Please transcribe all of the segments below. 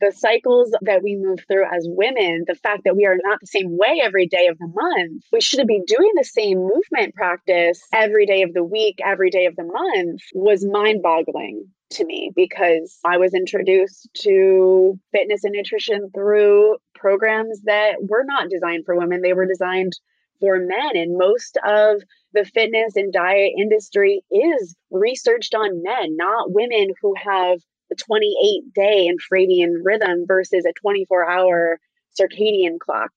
the cycles that we move through as women, the fact that we are not the same way every day of the month, we shouldn't be doing the same movement practice every day of the week, every day of the month was mind boggling to me because I was introduced to fitness and nutrition through programs that were not designed for women. They were designed for men. And most of the fitness and diet industry is researched on men, not women who have a 28 day infradian rhythm versus a 24 hour circadian clock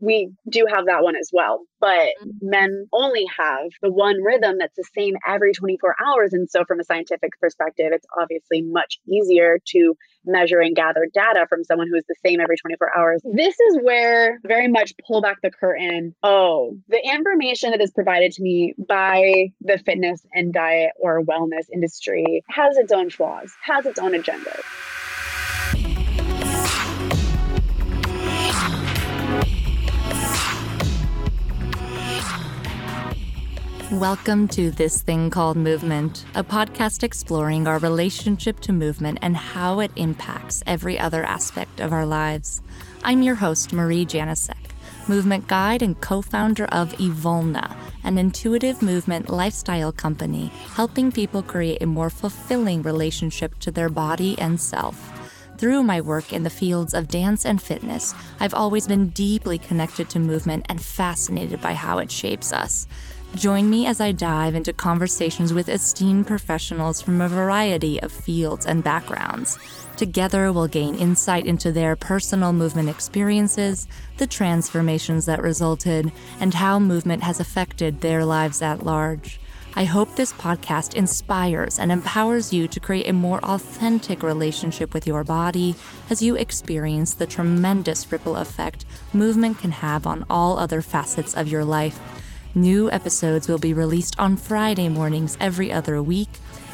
we do have that one as well. But mm-hmm. men only have the one rhythm that's the same every 24 hours. And so, from a scientific perspective, it's obviously much easier to measure and gather data from someone who is the same every 24 hours. This is where very much pull back the curtain. Oh, the information that is provided to me by the fitness and diet or wellness industry has its own flaws, has its own agenda. Welcome to This Thing Called Movement, a podcast exploring our relationship to movement and how it impacts every other aspect of our lives. I'm your host, Marie Janasek, movement guide and co founder of Evolna, an intuitive movement lifestyle company helping people create a more fulfilling relationship to their body and self. Through my work in the fields of dance and fitness, I've always been deeply connected to movement and fascinated by how it shapes us. Join me as I dive into conversations with esteemed professionals from a variety of fields and backgrounds. Together, we'll gain insight into their personal movement experiences, the transformations that resulted, and how movement has affected their lives at large. I hope this podcast inspires and empowers you to create a more authentic relationship with your body as you experience the tremendous ripple effect movement can have on all other facets of your life. New episodes will be released on Friday mornings every other week.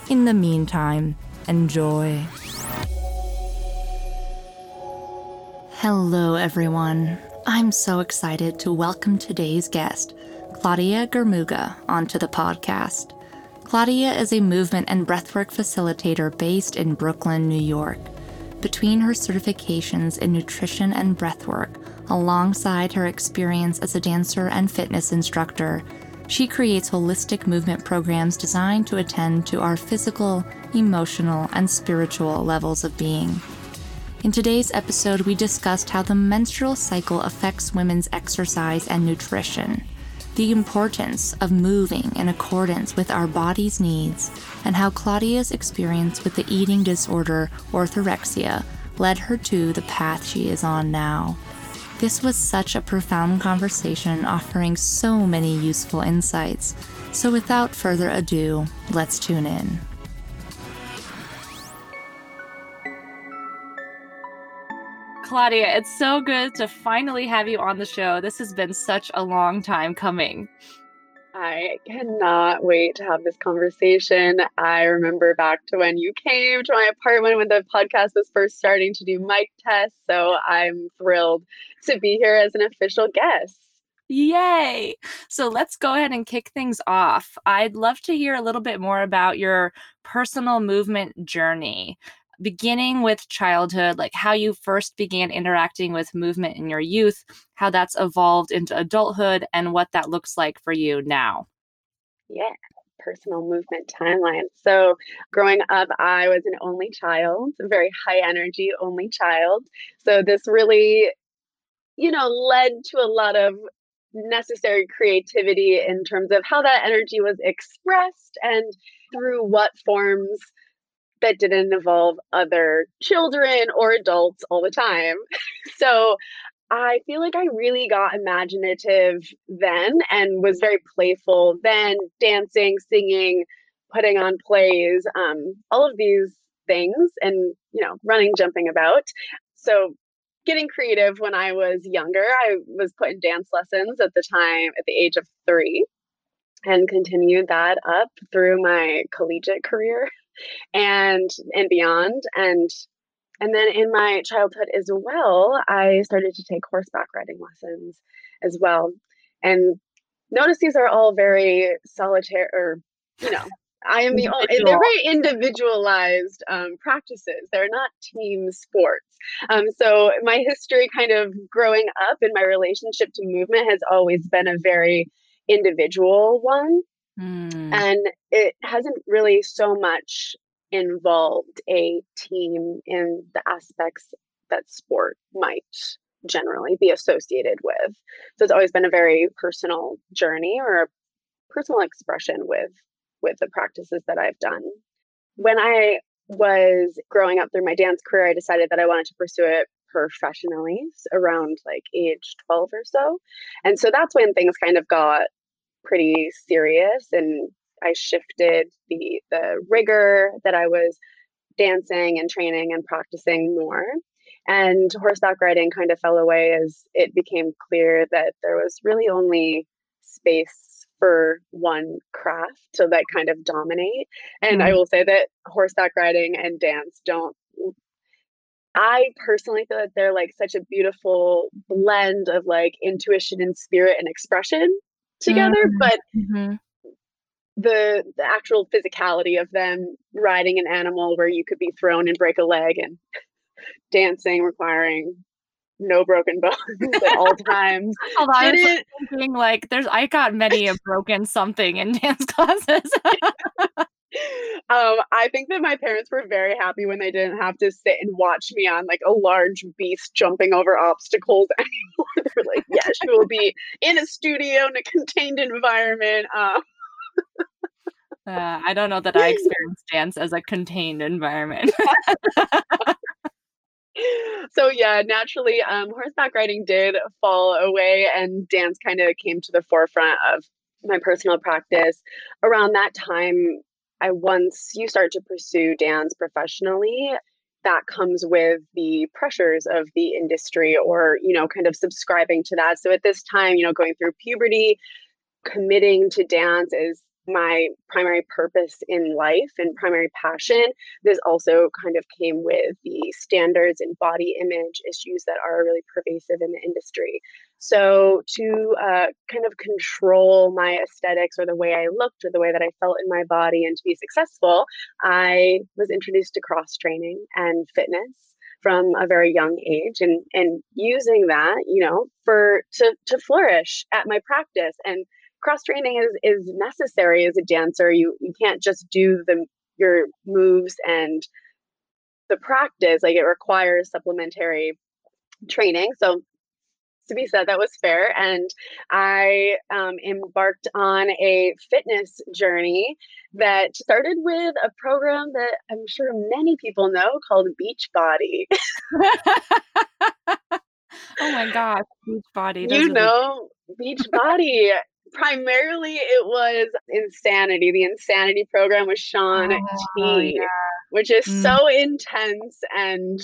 In the meantime, enjoy. Hello, everyone. I'm so excited to welcome today's guest, Claudia Germuga, onto the podcast. Claudia is a movement and breathwork facilitator based in Brooklyn, New York. Between her certifications in nutrition and breathwork, alongside her experience as a dancer and fitness instructor, she creates holistic movement programs designed to attend to our physical, emotional, and spiritual levels of being. In today's episode, we discussed how the menstrual cycle affects women's exercise and nutrition, the importance of moving in accordance with our body's needs, and how Claudia's experience with the eating disorder orthorexia led her to the path she is on now. This was such a profound conversation, offering so many useful insights. So, without further ado, let's tune in. Claudia, it's so good to finally have you on the show. This has been such a long time coming. I cannot wait to have this conversation. I remember back to when you came to my apartment when the podcast was first starting to do mic tests. So I'm thrilled to be here as an official guest. Yay! So let's go ahead and kick things off. I'd love to hear a little bit more about your personal movement journey beginning with childhood, like how you first began interacting with movement in your youth, how that's evolved into adulthood, and what that looks like for you now. Yeah, personal movement timeline. So, growing up, I was an only child, a very high energy only child. So, this really, you know, led to a lot of necessary creativity in terms of how that energy was expressed and through what forms that didn't involve other children or adults all the time. so I feel like I really got imaginative then and was very playful then, dancing, singing, putting on plays, um, all of these things, and you know, running, jumping about. So getting creative when I was younger, I was put in dance lessons at the time at the age of three and continued that up through my collegiate career and and beyond and and then in my childhood as well i started to take horseback riding lessons as well and notice these are all very solitary or you know I am the only, they're very individualized um, practices. They're not team sports. Um, so my history kind of growing up and my relationship to movement has always been a very individual one. Mm. And it hasn't really so much involved a team in the aspects that sport might generally be associated with. So it's always been a very personal journey or a personal expression with with the practices that I've done. When I was growing up through my dance career, I decided that I wanted to pursue it professionally around like age 12 or so. And so that's when things kind of got pretty serious and I shifted the the rigor that I was dancing and training and practicing more. And horseback riding kind of fell away as it became clear that there was really only space for one craft to like kind of dominate. And mm-hmm. I will say that horseback riding and dance don't I personally feel that they're like such a beautiful blend of like intuition and spirit and expression together, mm-hmm. but mm-hmm. the the actual physicality of them riding an animal where you could be thrown and break a leg and dancing requiring no broken bones at all times. Although I was thinking like there's I got many a broken something in dance classes. Um, I think that my parents were very happy when they didn't have to sit and watch me on like a large beast jumping over obstacles anymore. They're like, yeah, she will be in a studio in a contained environment. Um, uh, I don't know that I experienced dance as a contained environment. so yeah, naturally, um, horseback riding did fall away, and dance kind of came to the forefront of my personal practice. Around that time, I once you start to pursue dance professionally, that comes with the pressures of the industry or, you know, kind of subscribing to that. So at this time, you know, going through puberty, committing to dance is my primary purpose in life and primary passion, this also kind of came with the standards and body image issues that are really pervasive in the industry. So, to uh, kind of control my aesthetics or the way I looked or the way that I felt in my body and to be successful, I was introduced to cross training and fitness from a very young age and and using that you know for to to flourish at my practice and cross training is is necessary as a dancer. You you can't just do the your moves and the practice. Like it requires supplementary training. So to be said, that was fair. And I um, embarked on a fitness journey that started with a program that I'm sure many people know called Beachbody. oh my gosh, Beachbody. You know, Beachbody primarily it was Insanity, the Insanity program with Shaun oh, T, yeah. which is mm. so intense and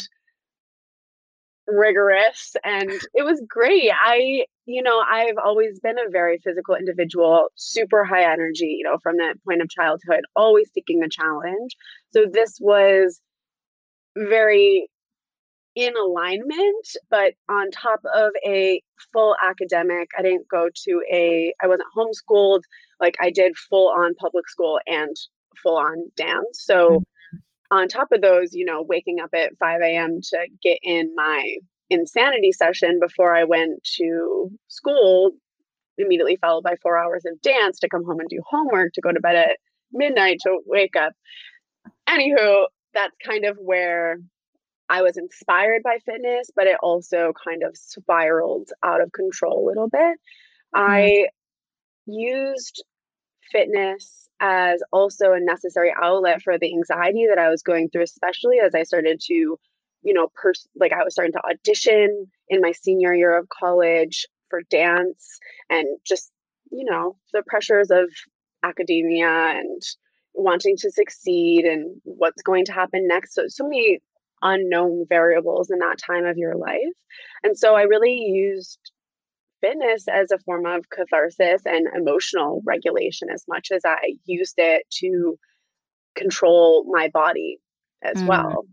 rigorous and it was great. I, you know, I've always been a very physical individual, super high energy, you know, from that point of childhood, always seeking the challenge. So this was very in alignment, but on top of a full academic, I didn't go to a, I wasn't homeschooled. Like I did full on public school and full on dance. So mm-hmm. on top of those, you know, waking up at 5 a.m. to get in my insanity session before I went to school, immediately followed by four hours of dance to come home and do homework, to go to bed at midnight to wake up. Anywho, that's kind of where I was inspired by fitness, but it also kind of spiraled out of control a little bit. Mm-hmm. I used fitness as also a necessary outlet for the anxiety that I was going through, especially as I started to, you know, pers- like I was starting to audition in my senior year of college for dance and just, you know, the pressures of academia and wanting to succeed and what's going to happen next. So, so many unknown variables in that time of your life. And so I really used fitness as a form of catharsis and emotional regulation as much as I used it to control my body as mm. well.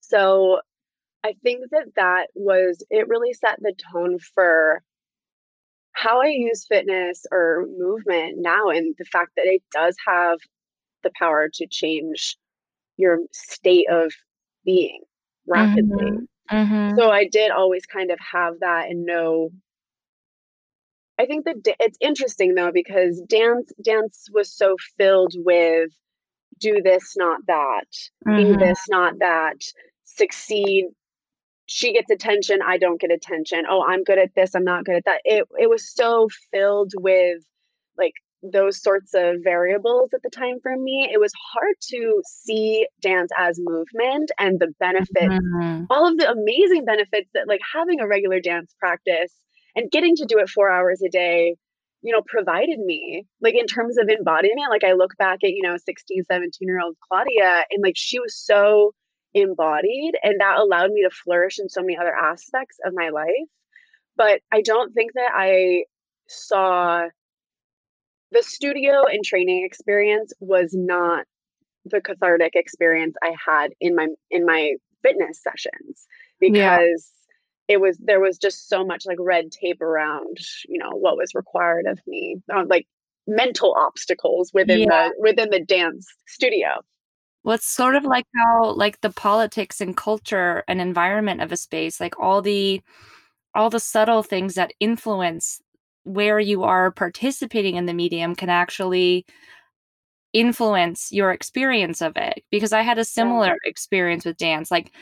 So I think that that was, it really set the tone for how I use fitness or movement now and the fact that it does have the power to change your state of being rapidly. Mm-hmm. Mm-hmm. So I did always kind of have that and know. I think that it's interesting though because dance dance was so filled with do this not that, mm-hmm. be this not that, succeed she gets attention i don't get attention oh i'm good at this i'm not good at that it it was so filled with like those sorts of variables at the time for me it was hard to see dance as movement and the benefits mm-hmm. all of the amazing benefits that like having a regular dance practice and getting to do it 4 hours a day you know provided me like in terms of embodiment like i look back at you know 16 17 year old claudia and like she was so embodied and that allowed me to flourish in so many other aspects of my life but i don't think that i saw the studio and training experience was not the cathartic experience i had in my in my fitness sessions because yeah. it was there was just so much like red tape around you know what was required of me um, like mental obstacles within yeah. the within the dance studio well, it's sort of like how like the politics and culture and environment of a space, like all the all the subtle things that influence where you are participating in the medium can actually influence your experience of it because I had a similar experience with dance. Like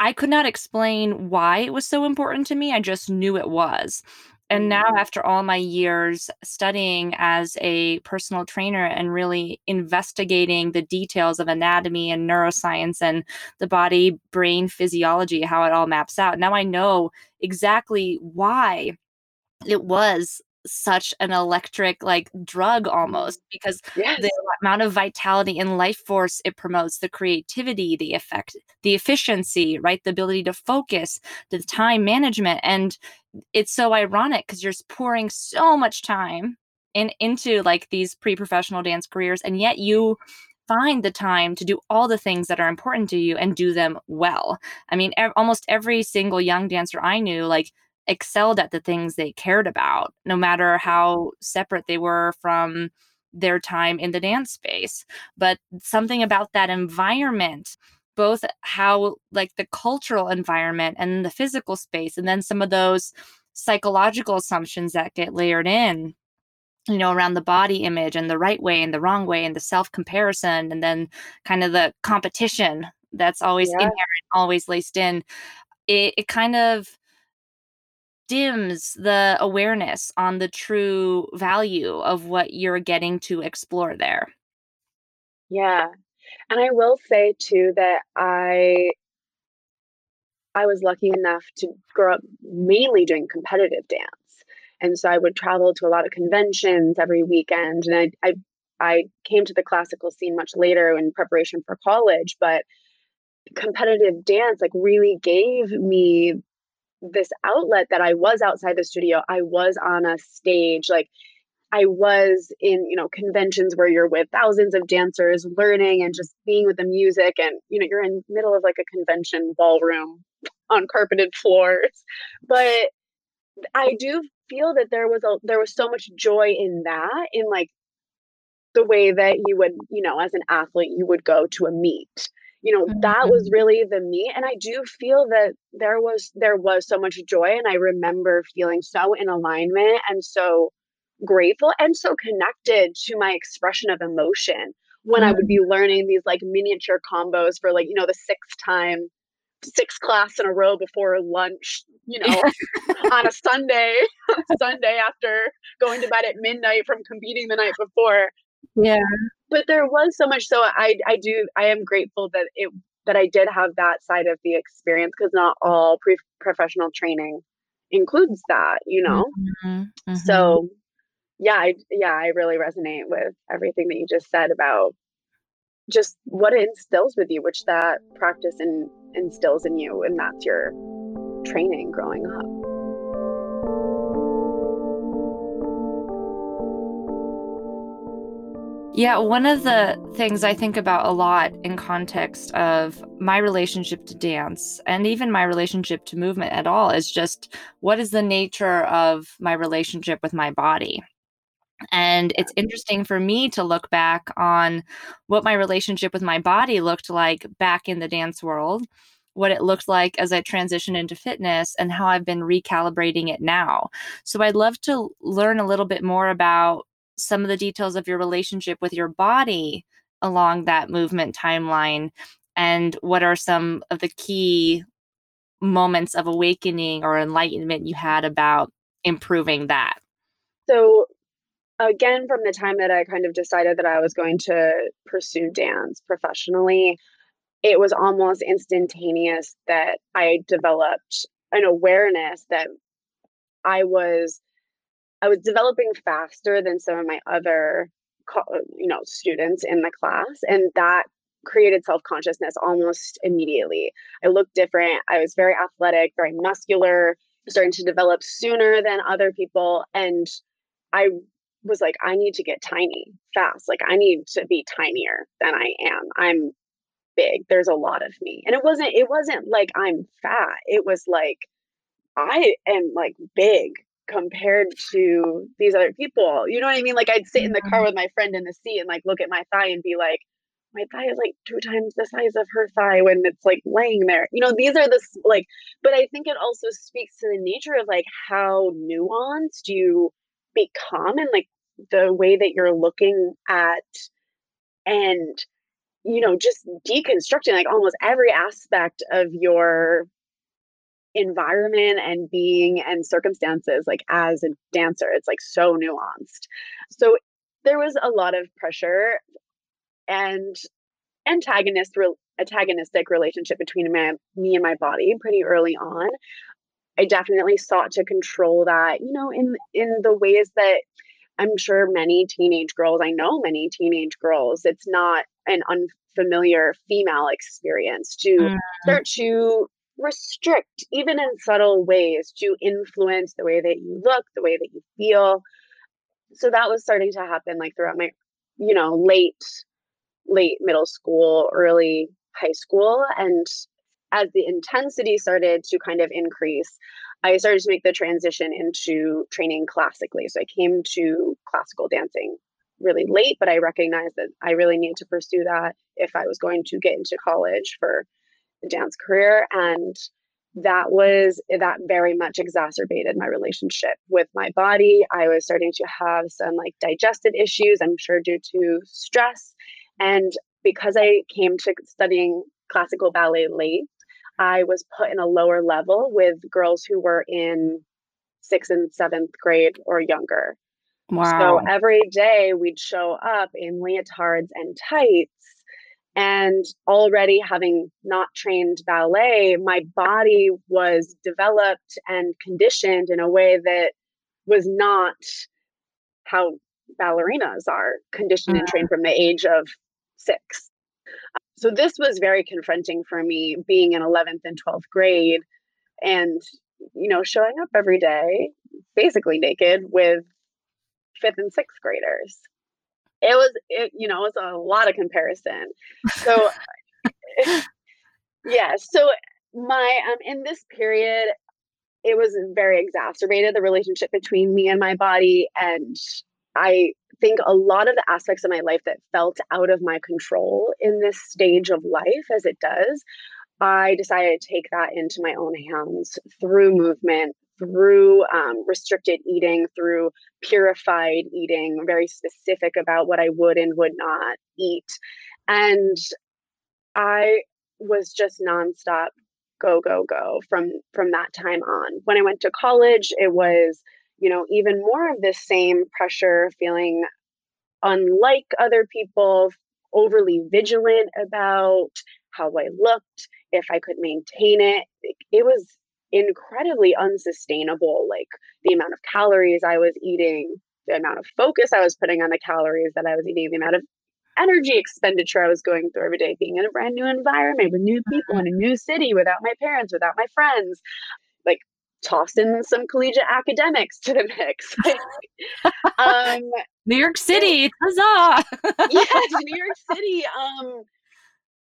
I could not explain why it was so important to me. I just knew it was. And now, mm-hmm. after all my years studying as a personal trainer and really investigating the details of anatomy and neuroscience and the body brain physiology, how it all maps out, now I know exactly why it was such an electric like drug almost mm. because yes. the amount of vitality and life force it promotes the creativity the effect the efficiency right? The ability to focus the time management and it's so ironic because you're pouring so much time in into like these pre-professional dance careers and yet you find the time to do all the things that are important to you and do them well. I mean ev- almost every single young dancer i knew like excelled at the things they cared about, no matter how separate they were from their time in the dance space. But something about that environment, both how like the cultural environment and the physical space, and then some of those psychological assumptions that get layered in you know around the body image and the right way and the wrong way and the self comparison and then kind of the competition that's always yeah. inherent always laced in it, it kind of dims the awareness on the true value of what you're getting to explore there. Yeah. And I will say too that I I was lucky enough to grow up mainly doing competitive dance. And so I would travel to a lot of conventions every weekend and I I I came to the classical scene much later in preparation for college, but competitive dance like really gave me this outlet that I was outside the studio. I was on a stage, like I was in, you know, conventions where you're with thousands of dancers learning and just being with the music and you know, you're in middle of like a convention ballroom on carpeted floors. But I do feel that there was a there was so much joy in that in like the way that you would, you know, as an athlete you would go to a meet you know that was mm-hmm. really the me and i do feel that there was there was so much joy and i remember feeling so in alignment and so grateful and so connected to my expression of emotion when i would be mm-hmm. learning these like miniature combos for like you know the sixth time sixth class in a row before lunch you know on a sunday sunday after going to bed at midnight from competing the night before yeah. But there was so much so i i do i am grateful that it that i did have that side of the experience because not all pre- professional training includes that you know? Mm-hmm, mm-hmm. so yeah I, yeah i really resonate with everything that you just said about just what it instills with you which that practice and instills in you and that's your training growing up Yeah, one of the things I think about a lot in context of my relationship to dance and even my relationship to movement at all is just what is the nature of my relationship with my body? And it's interesting for me to look back on what my relationship with my body looked like back in the dance world, what it looked like as I transitioned into fitness, and how I've been recalibrating it now. So I'd love to learn a little bit more about some of the details of your relationship with your body along that movement timeline and what are some of the key moments of awakening or enlightenment you had about improving that? So, again, from the time that I kind of decided that I was going to pursue dance professionally, it was almost instantaneous that I developed an awareness that I was I was developing faster than some of my other you know students in the class and that created self-consciousness almost immediately. I looked different. I was very athletic, very muscular, starting to develop sooner than other people and I was like I need to get tiny fast. Like I need to be tinier than I am. I'm big. There's a lot of me. And it wasn't it wasn't like I'm fat. It was like I am like big compared to these other people. You know what I mean? Like I'd sit in the car mm-hmm. with my friend in the seat and like look at my thigh and be like, my thigh is like two times the size of her thigh when it's like laying there. You know, these are the like, but I think it also speaks to the nature of like how nuanced you become and like the way that you're looking at and you know just deconstructing like almost every aspect of your environment and being and circumstances like as a dancer it's like so nuanced so there was a lot of pressure and antagonist re- antagonistic relationship between my, me and my body pretty early on i definitely sought to control that you know in in the ways that i'm sure many teenage girls i know many teenage girls it's not an unfamiliar female experience to mm. start to restrict, even in subtle ways, to influence the way that you look, the way that you feel. So that was starting to happen like throughout my, you know, late, late middle school, early high school. And as the intensity started to kind of increase, I started to make the transition into training classically. So I came to classical dancing really late, but I recognized that I really needed to pursue that if I was going to get into college for dance career and that was that very much exacerbated my relationship with my body. I was starting to have some like digestive issues i'm sure due to stress. And because i came to studying classical ballet late i was put in a lower level with girls who were in sixth and seventh grade or younger. Wow. so every day we'd show up in leotards and tights and already having not trained ballet, my body was developed and conditioned in a way that was not how ballerinas are conditioned and trained mm. from the age of six. So this was very confronting for me being in 11th and 12th grade and, you know, showing up every day basically naked with fifth and sixth graders it was it, you know it was a lot of comparison. So yeah so my um in this period it was very exacerbated the relationship between me and my body and i think a lot of the aspects of my life that felt out of my control in this stage of life as it does i decided to take that into my own hands through movement through um, restricted eating, through purified eating, very specific about what I would and would not eat. And I was just nonstop go go go from from that time on. When I went to college, it was you know even more of this same pressure, feeling unlike other people, overly vigilant about how I looked, if I could maintain it. It was incredibly unsustainable like the amount of calories i was eating the amount of focus i was putting on the calories that i was eating the amount of energy expenditure i was going through every day being in a brand new environment with new people in a new city without my parents without my friends like toss in some collegiate academics to the mix um new york city huzzah! Yes new york city um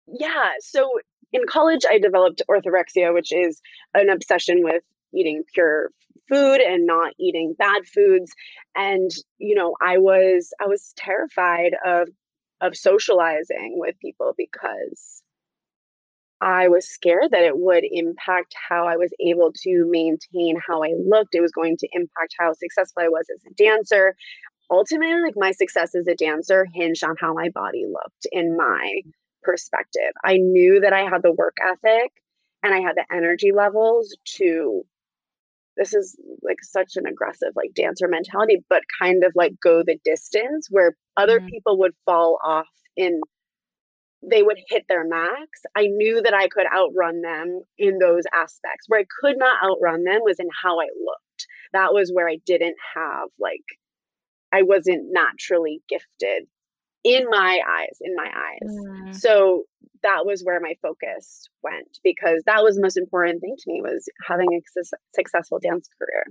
yeah so in college, I developed orthorexia, which is an obsession with eating pure food and not eating bad foods and you know i was i was terrified of of socializing with people because I was scared that it would impact how I was able to maintain how I looked. It was going to impact how successful I was as a dancer. Ultimately, like my success as a dancer hinged on how my body looked in my perspective. I knew that I had the work ethic and I had the energy levels to this is like such an aggressive like dancer mentality but kind of like go the distance where other mm-hmm. people would fall off in they would hit their max i knew that i could outrun them in those aspects where i could not outrun them was in how i looked that was where i didn't have like i wasn't naturally gifted in my eyes in my eyes. Mm. so that was where my focus went because that was the most important thing to me was having a su- successful dance career.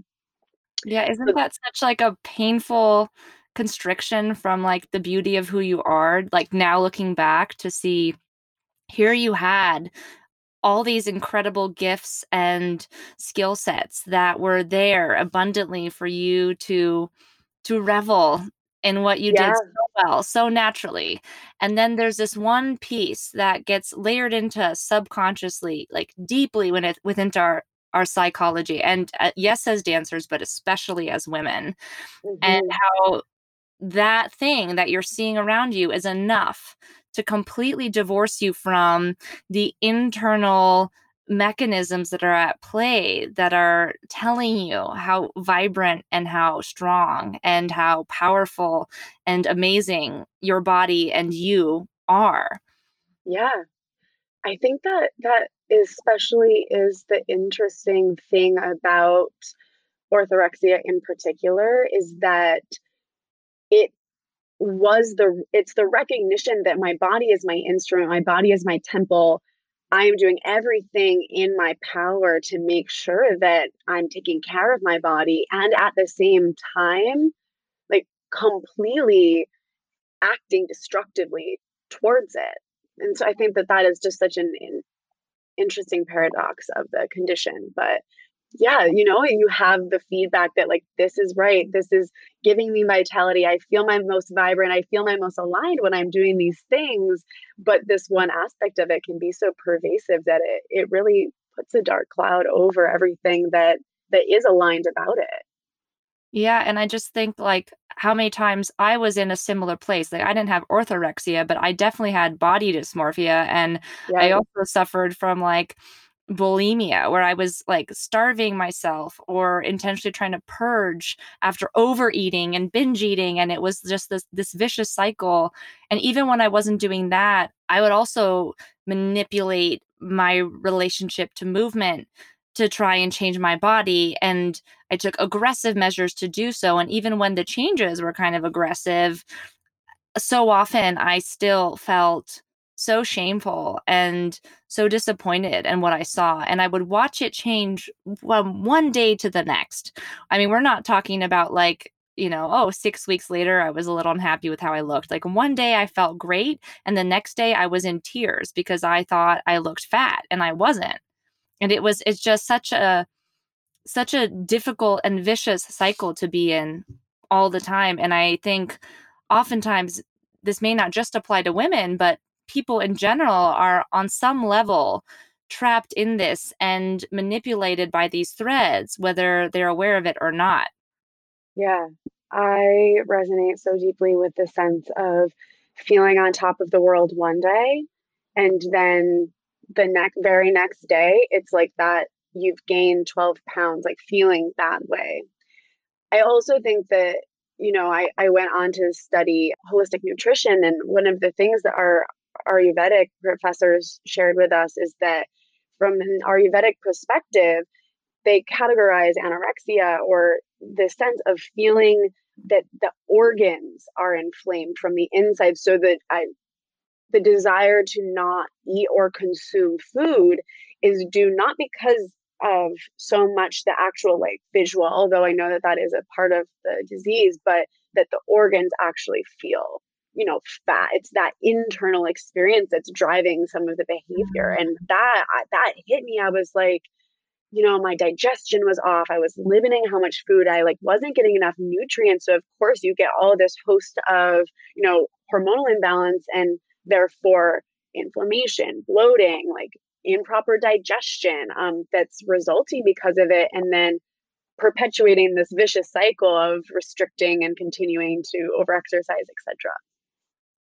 Yeah isn't that such like a painful constriction from like the beauty of who you are? Like now looking back to see here you had all these incredible gifts and skill sets that were there abundantly for you to to revel in what you yeah. did so well, so naturally. And then there's this one piece that gets layered into subconsciously, like deeply when it within our our psychology and uh, yes as dancers but especially as women mm-hmm. and how that thing that you're seeing around you is enough to completely divorce you from the internal mechanisms that are at play that are telling you how vibrant and how strong and how powerful and amazing your body and you are. Yeah. I think that that especially is the interesting thing about orthorexia in particular is that it was the it's the recognition that my body is my instrument, my body is my temple I am doing everything in my power to make sure that I'm taking care of my body and at the same time, like completely acting destructively towards it. And so I think that that is just such an, an interesting paradox of the condition. But yeah, you know, you have the feedback that like this is right. This is giving me vitality. I feel my most vibrant. I feel my most aligned when I'm doing these things. But this one aspect of it can be so pervasive that it it really puts a dark cloud over everything that that is aligned about it. Yeah, and I just think like how many times I was in a similar place. Like I didn't have orthorexia, but I definitely had body dysmorphia and yeah. I also suffered from like bulimia where I was like starving myself or intentionally trying to purge after overeating and binge eating and it was just this this vicious cycle and even when I wasn't doing that I would also manipulate my relationship to movement to try and change my body and I took aggressive measures to do so and even when the changes were kind of aggressive so often I still felt so shameful and so disappointed in what I saw. And I would watch it change from one day to the next. I mean, we're not talking about like, you know, oh, six weeks later, I was a little unhappy with how I looked. Like one day I felt great. And the next day I was in tears because I thought I looked fat and I wasn't. And it was, it's just such a, such a difficult and vicious cycle to be in all the time. And I think oftentimes this may not just apply to women, but people in general are on some level trapped in this and manipulated by these threads, whether they're aware of it or not. Yeah, I resonate so deeply with the sense of feeling on top of the world one day and then the next very next day it's like that you've gained 12 pounds like feeling that way i also think that you know i, I went on to study holistic nutrition and one of the things that our Ayurvedic professors shared with us is that from an Ayurvedic perspective, they categorize anorexia or the sense of feeling that the organs are inflamed from the inside. So that I, the desire to not eat or consume food is due not because of so much the actual like visual although i know that that is a part of the disease but that the organs actually feel you know fat it's that internal experience that's driving some of the behavior mm-hmm. and that that hit me i was like you know, my digestion was off. I was limiting how much food I like wasn't getting enough nutrients. So of course you get all this host of, you know, hormonal imbalance and therefore inflammation, bloating, like improper digestion um, that's resulting because of it. And then perpetuating this vicious cycle of restricting and continuing to overexercise, etc.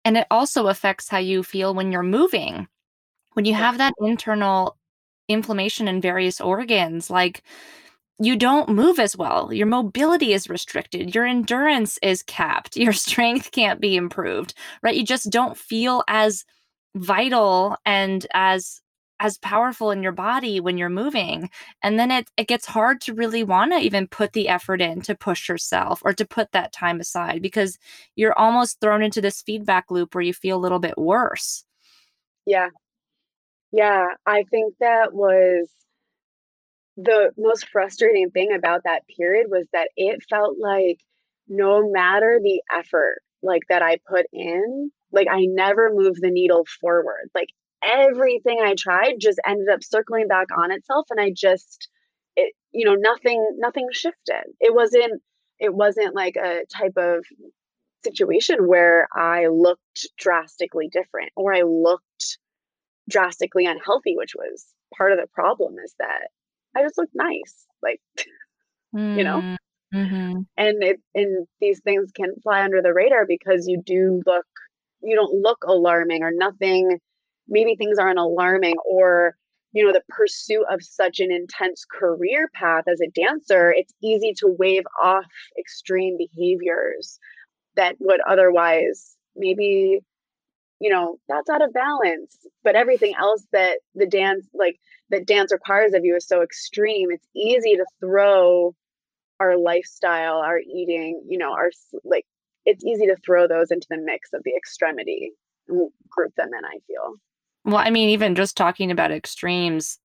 And it also affects how you feel when you're moving. When you have that internal inflammation in various organs, like you don't move as well. Your mobility is restricted. Your endurance is capped. Your strength can't be improved, right? You just don't feel as vital and as as powerful in your body when you're moving and then it, it gets hard to really want to even put the effort in to push yourself or to put that time aside because you're almost thrown into this feedback loop where you feel a little bit worse. Yeah. Yeah i think that was the most frustrating thing about that period was that it felt like no matter the effort like that i put in like i never moved the needle forward like everything I tried just ended up circling back on itself and I just it you know nothing nothing shifted. It wasn't it wasn't like a type of situation where I looked drastically different or I looked drastically unhealthy, which was part of the problem is that I just looked nice. Like mm, you know? Mm-hmm. mm-hmm. And it and these things can fly under the radar because you do look you don't look alarming or nothing maybe things aren't alarming or you know the pursuit of such an intense career path as a dancer it's easy to wave off extreme behaviors that would otherwise maybe you know that's out of balance. But everything else that the dance like that dance requires of you is so extreme. It's easy to throw our lifestyle our eating you know our like it's easy to throw those into the mix of the extremity and group them in i feel well, I mean, even just talking about extremes,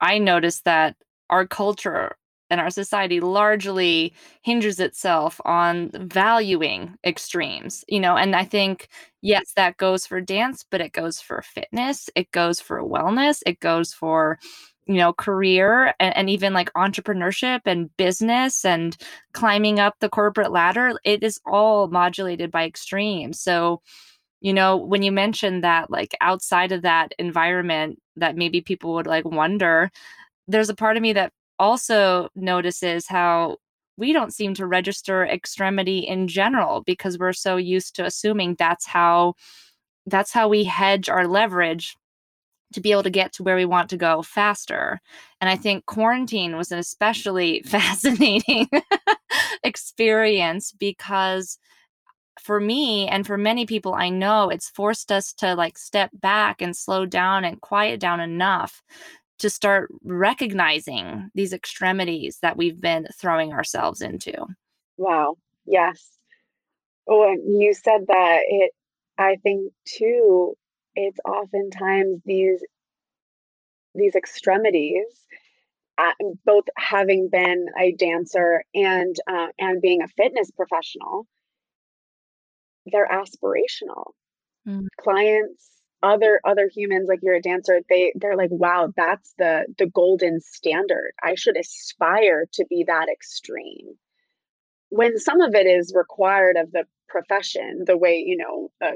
I noticed that our culture and our society largely hinges itself on valuing extremes, you know, and I think, yes, that goes for dance, but it goes for fitness, it goes for wellness, it goes for, you know, career and, and even like entrepreneurship and business and climbing up the corporate ladder. It is all modulated by extremes. So, you know when you mentioned that like outside of that environment that maybe people would like wonder there's a part of me that also notices how we don't seem to register extremity in general because we're so used to assuming that's how that's how we hedge our leverage to be able to get to where we want to go faster. And I think quarantine was an especially fascinating experience because for me and for many people I know, it's forced us to like step back and slow down and quiet down enough to start recognizing these extremities that we've been throwing ourselves into. Wow. Yes. Oh, you said that it, I think too, it's oftentimes these these extremities uh, both having been a dancer and uh, and being a fitness professional they're aspirational. Mm. Clients, other other humans like you're a dancer, they they're like, wow, that's the the golden standard. I should aspire to be that extreme. When some of it is required of the profession, the way, you know, a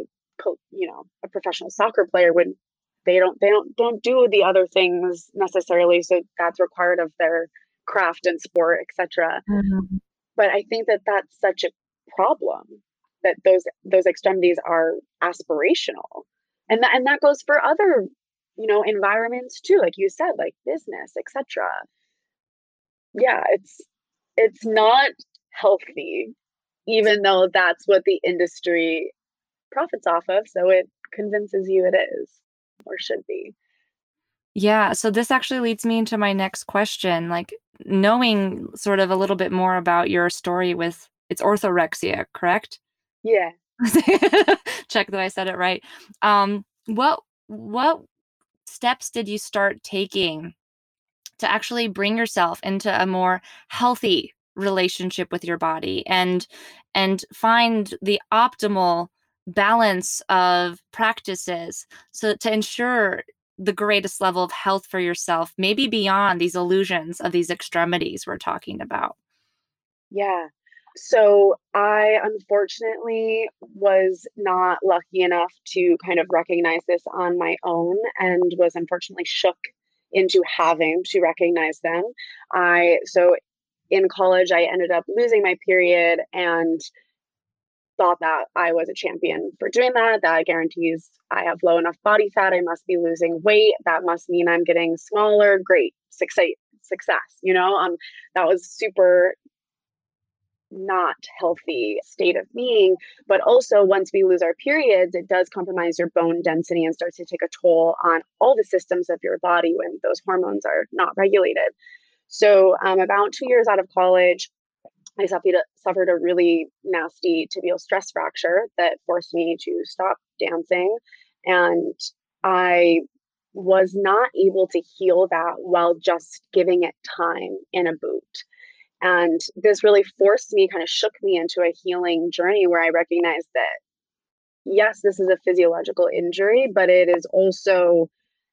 you know, a professional soccer player would they don't they don't don't do the other things necessarily so that's required of their craft and sport etc mm-hmm. but i think that that's such a problem that those those extremities are aspirational. And that and that goes for other you know environments too like you said like business etc yeah it's it's not healthy even though that's what the industry profits off of so it convinces you it is or should be. Yeah so this actually leads me into my next question like knowing sort of a little bit more about your story with it's orthorexia correct yeah. Check that I said it right. Um, what what steps did you start taking to actually bring yourself into a more healthy relationship with your body and and find the optimal balance of practices so to ensure the greatest level of health for yourself, maybe beyond these illusions of these extremities we're talking about? Yeah. So I unfortunately was not lucky enough to kind of recognize this on my own and was unfortunately shook into having to recognize them. I so in college I ended up losing my period and thought that I was a champion for doing that. That guarantees I have low enough body fat. I must be losing weight. That must mean I'm getting smaller. Great success. Success. You know, um, that was super not healthy state of being. But also, once we lose our periods, it does compromise your bone density and starts to take a toll on all the systems of your body when those hormones are not regulated. So, um, about two years out of college, I suffered a, suffered a really nasty tibial stress fracture that forced me to stop dancing. And I was not able to heal that while just giving it time in a boot. And this really forced me, kind of shook me into a healing journey where I recognized that, yes, this is a physiological injury, but it is also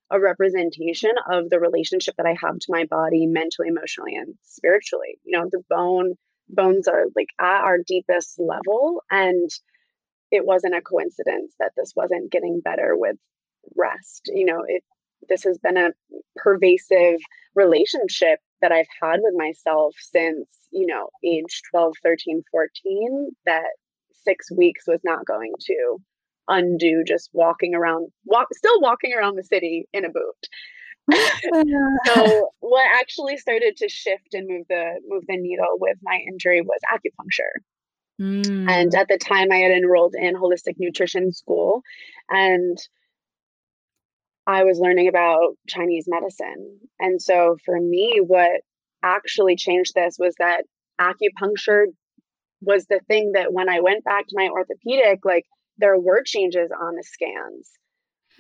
a representation of the relationship that I have to my body mentally, emotionally, and spiritually. You know, the bone bones are like at our deepest level and it wasn't a coincidence that this wasn't getting better with rest. You know, it this has been a pervasive relationship that I've had with myself since, you know, age 12, 13, 14, that six weeks was not going to undo just walking around, walk, still walking around the city in a boot. so what actually started to shift and move the move the needle with my injury was acupuncture. Mm. And at the time I had enrolled in holistic nutrition school and I was learning about Chinese medicine. And so for me, what actually changed this was that acupuncture was the thing that when I went back to my orthopedic, like there were changes on the scans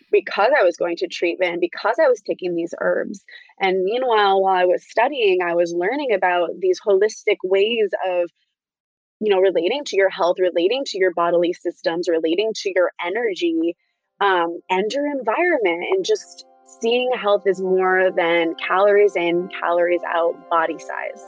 because I was going to treatment, because I was taking these herbs. And meanwhile, while I was studying, I was learning about these holistic ways of, you know, relating to your health, relating to your bodily systems, relating to your energy um, and your environment and just seeing health is more than calories in, calories out, body size.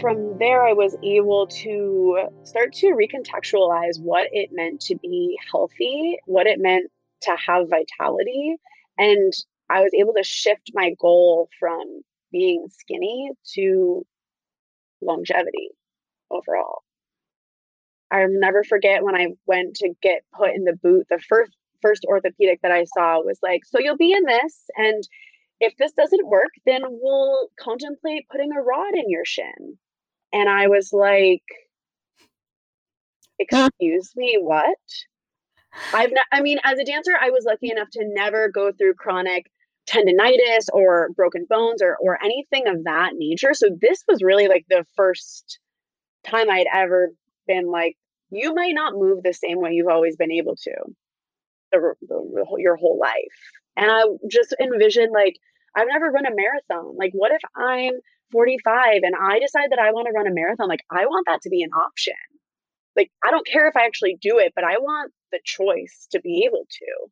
From there, I was able to start to recontextualize what it meant to be healthy, what it meant to have vitality. And I was able to shift my goal from being skinny to longevity overall. I'll never forget when I went to get put in the boot. The first first orthopedic that I saw was like, "So you'll be in this, and if this doesn't work, then we'll contemplate putting a rod in your shin." And I was like, "Excuse me, what?" I've not, I mean, as a dancer, I was lucky enough to never go through chronic tendonitis or broken bones or or anything of that nature. So this was really like the first time I'd ever been like, you might not move the same way you've always been able to the, the, your whole life. And I just envisioned like, I've never run a marathon. Like, what if I'm 45 and I decide that I want to run a marathon? Like, I want that to be an option. Like, I don't care if I actually do it, but I want the choice to be able to.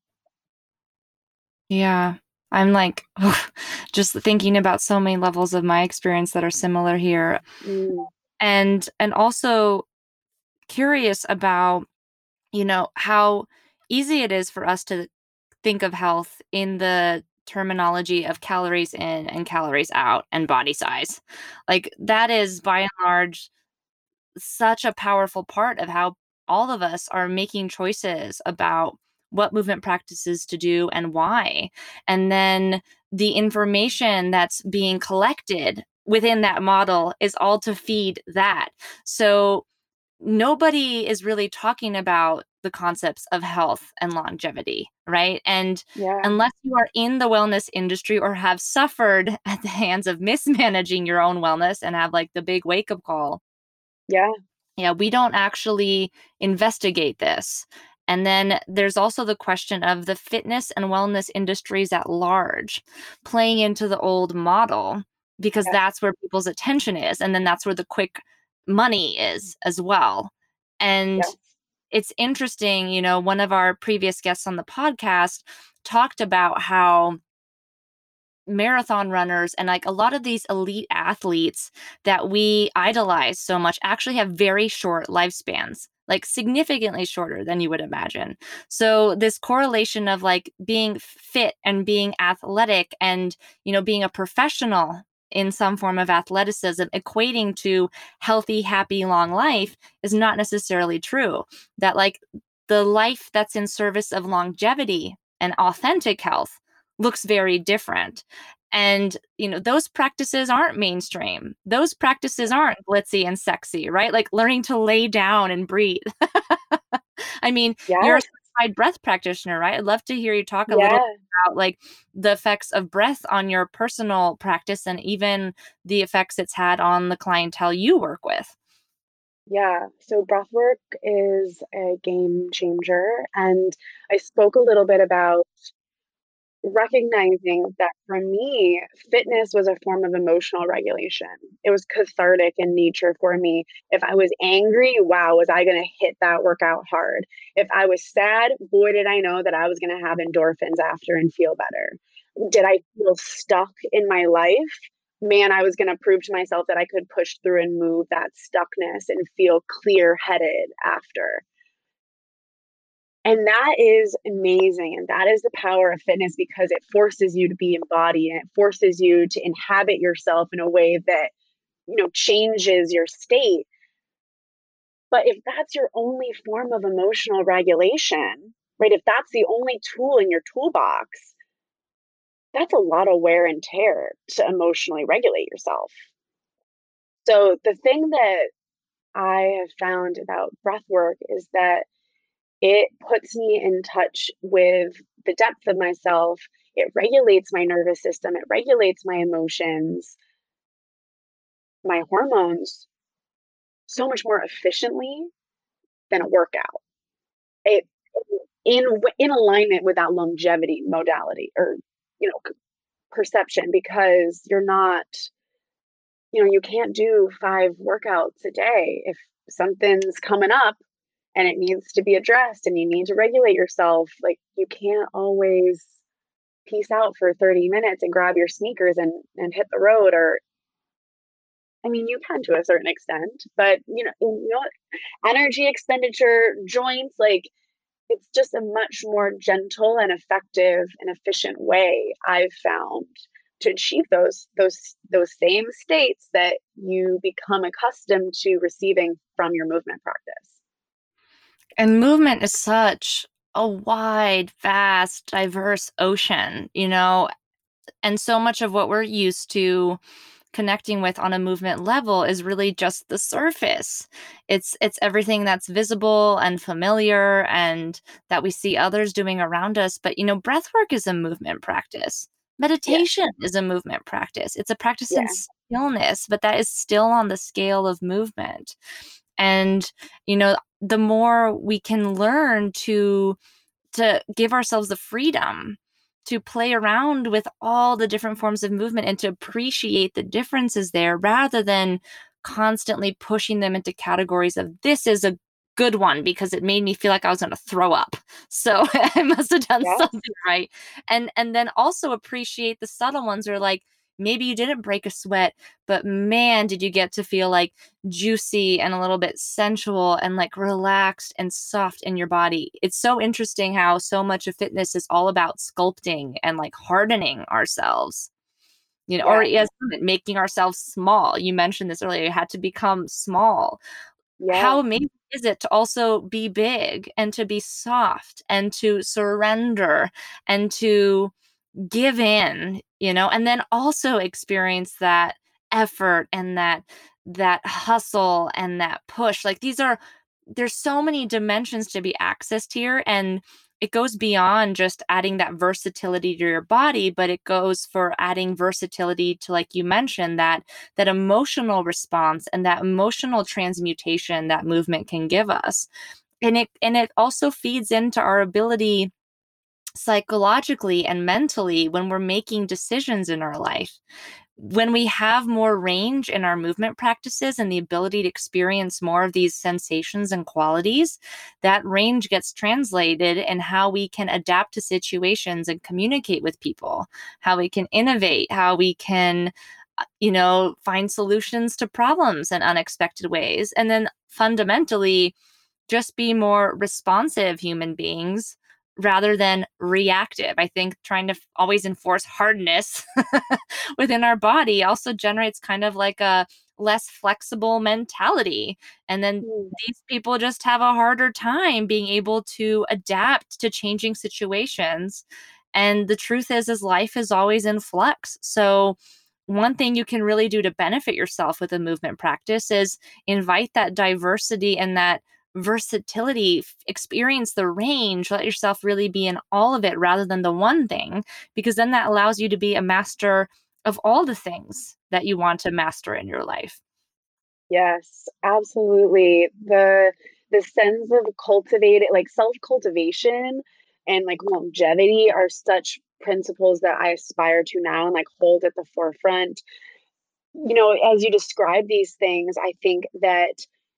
Yeah. I'm like just thinking about so many levels of my experience that are similar here. Mm and and also curious about you know how easy it is for us to think of health in the terminology of calories in and calories out and body size. Like that is by and large such a powerful part of how all of us are making choices about what movement practices to do and why. And then the information that's being collected within that model is all to feed that. So nobody is really talking about the concepts of health and longevity, right? And yeah. unless you are in the wellness industry or have suffered at the hands of mismanaging your own wellness and have like the big wake up call. Yeah. Yeah, we don't actually investigate this. And then there's also the question of the fitness and wellness industries at large playing into the old model because yeah. that's where people's attention is and then that's where the quick money is mm. as well and it's interesting, you know, one of our previous guests on the podcast talked about how marathon runners and like a lot of these elite athletes that we idolize so much actually have very short lifespans like significantly shorter than you would imagine. So this correlation of like being fit and being athletic and you know being a professional in some form of athleticism equating to healthy happy long life is not necessarily true. That like the life that's in service of longevity and authentic health looks very different and you know those practices aren't mainstream those practices aren't glitzy and sexy right like learning to lay down and breathe i mean yeah. you're a certified breath practitioner right i'd love to hear you talk a yeah. little about like the effects of breath on your personal practice and even the effects it's had on the clientele you work with yeah, so breath work is a game changer. And I spoke a little bit about recognizing that for me, fitness was a form of emotional regulation. It was cathartic in nature for me. If I was angry, wow, was I going to hit that workout hard? If I was sad, boy, did I know that I was going to have endorphins after and feel better. Did I feel stuck in my life? Man, I was going to prove to myself that I could push through and move that stuckness and feel clear headed after. And that is amazing. And that is the power of fitness because it forces you to be embodied and it forces you to inhabit yourself in a way that, you know, changes your state. But if that's your only form of emotional regulation, right, if that's the only tool in your toolbox, that's a lot of wear and tear to emotionally regulate yourself. So the thing that I have found about breath work is that it puts me in touch with the depth of myself. It regulates my nervous system, it regulates my emotions, my hormones so much more efficiently than a workout. It in in alignment with that longevity modality or you know perception because you're not you know you can't do five workouts a day if something's coming up and it needs to be addressed and you need to regulate yourself like you can't always peace out for 30 minutes and grab your sneakers and and hit the road or I mean, you can to a certain extent, but you know, you know, energy expenditure, joints, like it's just a much more gentle and effective and efficient way I've found to achieve those those those same states that you become accustomed to receiving from your movement practice. And movement is such a wide, vast, diverse ocean, you know, and so much of what we're used to connecting with on a movement level is really just the surface. It's it's everything that's visible and familiar and that we see others doing around us. But you know breath work is a movement practice. Meditation yeah. is a movement practice. It's a practice yeah. in stillness but that is still on the scale of movement and you know the more we can learn to to give ourselves the freedom to play around with all the different forms of movement and to appreciate the differences there rather than constantly pushing them into categories of this is a good one because it made me feel like I was going to throw up. So I must have done yes. something right. And and then also appreciate the subtle ones are like maybe you didn't break a sweat, but man, did you get to feel like juicy and a little bit sensual and like relaxed and soft in your body. It's so interesting how so much of fitness is all about sculpting and like hardening ourselves. You know, yeah. or yes, making ourselves small. You mentioned this earlier. You had to become small. Yeah. How amazing is it to also be big and to be soft and to surrender and to give in you know and then also experience that effort and that that hustle and that push like these are there's so many dimensions to be accessed here and it goes beyond just adding that versatility to your body but it goes for adding versatility to like you mentioned that that emotional response and that emotional transmutation that movement can give us. And it and it also feeds into our ability psychologically and mentally when we're making decisions in our life. When we have more range in our movement practices and the ability to experience more of these sensations and qualities, that range gets translated in how we can adapt to situations and communicate with people, how we can innovate, how we can uh, you know find solutions to problems in unexpected ways and then fundamentally just be more responsive human beings rather than reactive. I think trying to always enforce hardness within our body also generates kind of like a less flexible mentality. And then mm. these people just have a harder time being able to adapt to changing situations. And the truth is is life is always in flux. So one thing you can really do to benefit yourself with a movement practice is invite that diversity and that versatility, experience the range, let yourself really be in all of it rather than the one thing, because then that allows you to be a master of all the things that you want to master in your life. Yes, absolutely. The the sense of cultivated like self-cultivation and like longevity are such principles that I aspire to now and like hold at the forefront. You know, as you describe these things, I think that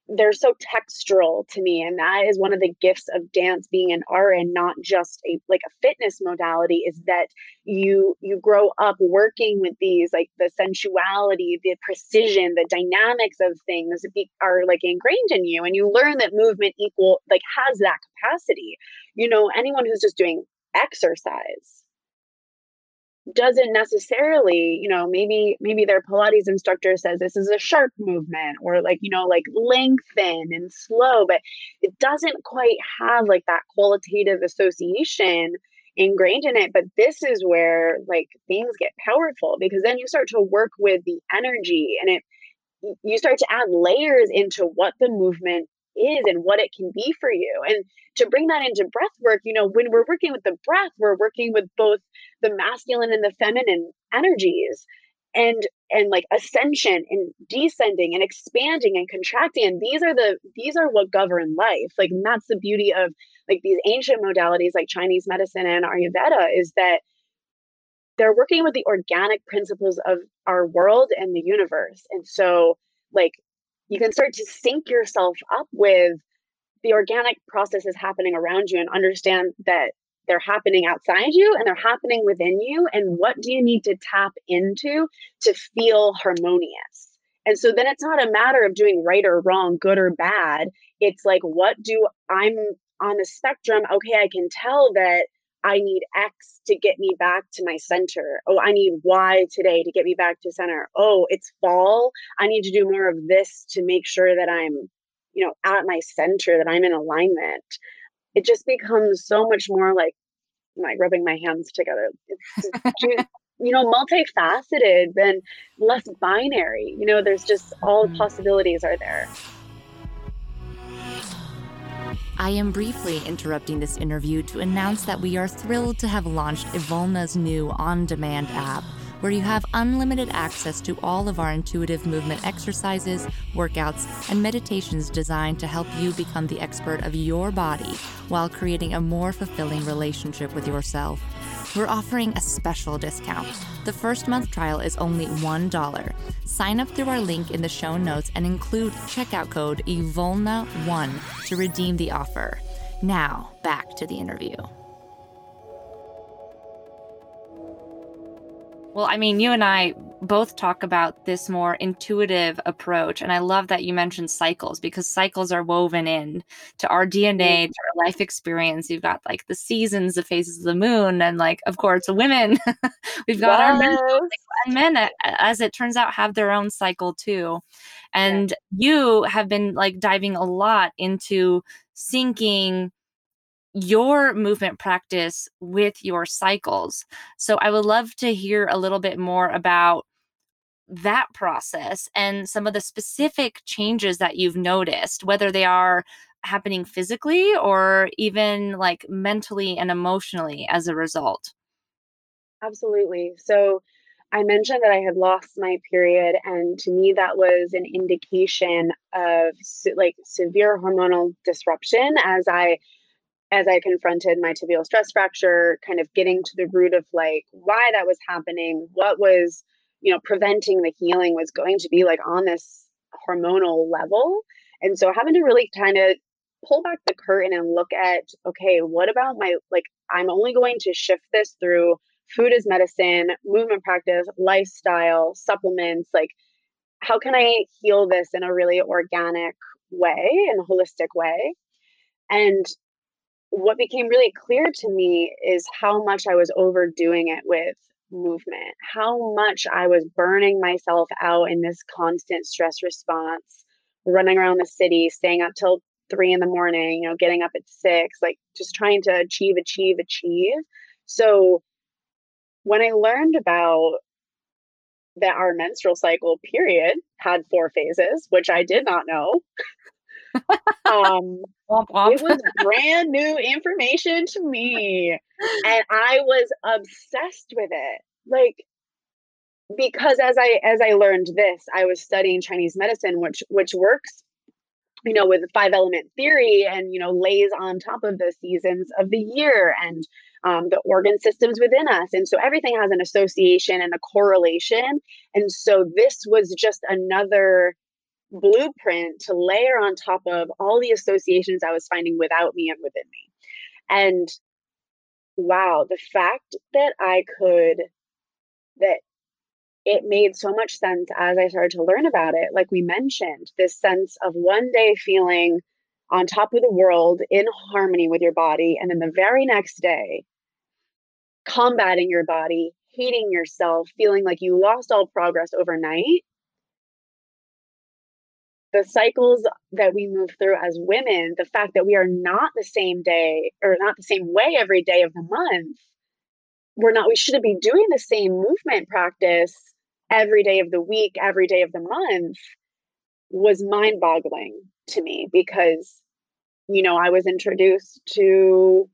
they're so textural to me and that is one of the gifts of dance being an art and not just a like a fitness modality is that you you grow up working with these like the sensuality the precision the dynamics of things be, are like ingrained in you and you learn that movement equal like has that capacity. You know anyone who's just doing exercise doesn't necessarily you know maybe maybe their pilates instructor says this is a sharp movement or like you know like lengthen and slow but it doesn't quite have like that qualitative association ingrained in it. But this is where like things get powerful because then you start to work with the energy and it you start to add layers into what the movement is and what it can be for you. And to bring that into breath work, you know, when we're working with the breath, we're working with both the masculine and the feminine energies and and like ascension and descending and expanding and contracting. And these are the these are what govern life. Like that's the beauty of like these ancient modalities like chinese medicine and ayurveda is that they're working with the organic principles of our world and the universe. And so like you can start to sync yourself up with the organic processes happening around you and understand that they're happening outside you and they're happening within you and what do you need to tap into to feel harmonious? And so then it's not a matter of doing right or wrong good or bad. It's like what do i'm on the spectrum okay i can tell that I need X to get me back to my center. Oh, I need Y today to get me back to center. Oh, it's fall. I need to do more of this to make sure that I'm, you know, at my center, that I'm in alignment. It just becomes so much more like like rubbing my hands together. It's you know, multifaceted and less binary. You know, there's just all mm-hmm. possibilities are there. I am briefly interrupting this interview to announce that we are thrilled to have launched Evolna's new on demand app, where you have unlimited access to all of our intuitive movement exercises, workouts, and meditations designed to help you become the expert of your body while creating a more fulfilling relationship with yourself we're offering a special discount. The first month trial is only $1. Sign up through our link in the show notes and include checkout code EVOLNA1 to redeem the offer. Now, back to the interview. Well, I mean, you and I both talk about this more intuitive approach. And I love that you mentioned cycles because cycles are woven in to our DNA, mm-hmm. to our life experience. You've got like the seasons, the phases of the moon, and like, of course, the women. We've got yes. our men, and men, as it turns out, have their own cycle too. And yeah. you have been like diving a lot into syncing your movement practice with your cycles. So I would love to hear a little bit more about that process and some of the specific changes that you've noticed, whether they are happening physically or even like mentally and emotionally as a result. Absolutely. So I mentioned that I had lost my period, and to me, that was an indication of like severe hormonal disruption as I as I confronted my tibial stress fracture, kind of getting to the root of like why that was happening, what was you know, preventing the healing was going to be like on this hormonal level. And so having to really kind of pull back the curtain and look at, okay, what about my, like, I'm only going to shift this through food as medicine, movement practice, lifestyle, supplements. Like, how can I heal this in a really organic way and holistic way? And what became really clear to me is how much I was overdoing it with movement, how much I was burning myself out in this constant stress response, running around the city, staying up till three in the morning, you know, getting up at six, like just trying to achieve, achieve, achieve. So when I learned about that our menstrual cycle period had four phases, which I did not know. um. It was brand new information to me, and I was obsessed with it. Like because as I as I learned this, I was studying Chinese medicine, which which works, you know, with five element theory, and you know, lays on top of the seasons of the year and um, the organ systems within us. And so everything has an association and a correlation. And so this was just another blueprint to layer on top of all the associations I was finding without me and within me. And wow, the fact that I could, that it made so much sense as I started to learn about it. Like we mentioned, this sense of one day feeling on top of the world in harmony with your body. And then the very next day, combating your body, hating yourself, feeling like you lost all progress overnight. The cycles that we move through as women, the fact that we are not the same day or not the same way every day of the month, we're not, we shouldn't be doing the same movement practice every day of the week, every day of the month was mind boggling to me because, you know, I was introduced to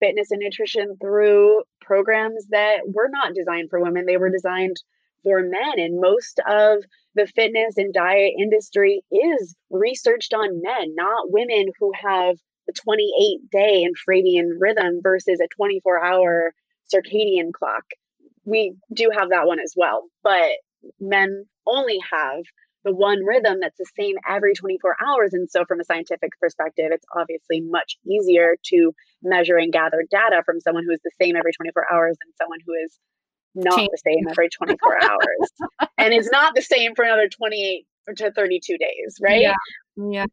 fitness and nutrition through programs that were not designed for women. They were designed for men. And most of the fitness and diet industry is researched on men, not women who have a 28 day infradian rhythm versus a 24 hour circadian clock. We do have that one as well, but men only have the one rhythm that's the same every 24 hours. And so, from a scientific perspective, it's obviously much easier to measure and gather data from someone who is the same every 24 hours than someone who is not Change. the same every 24 hours and it's not the same for another 28 to 32 days, right? Yeah. Yeah.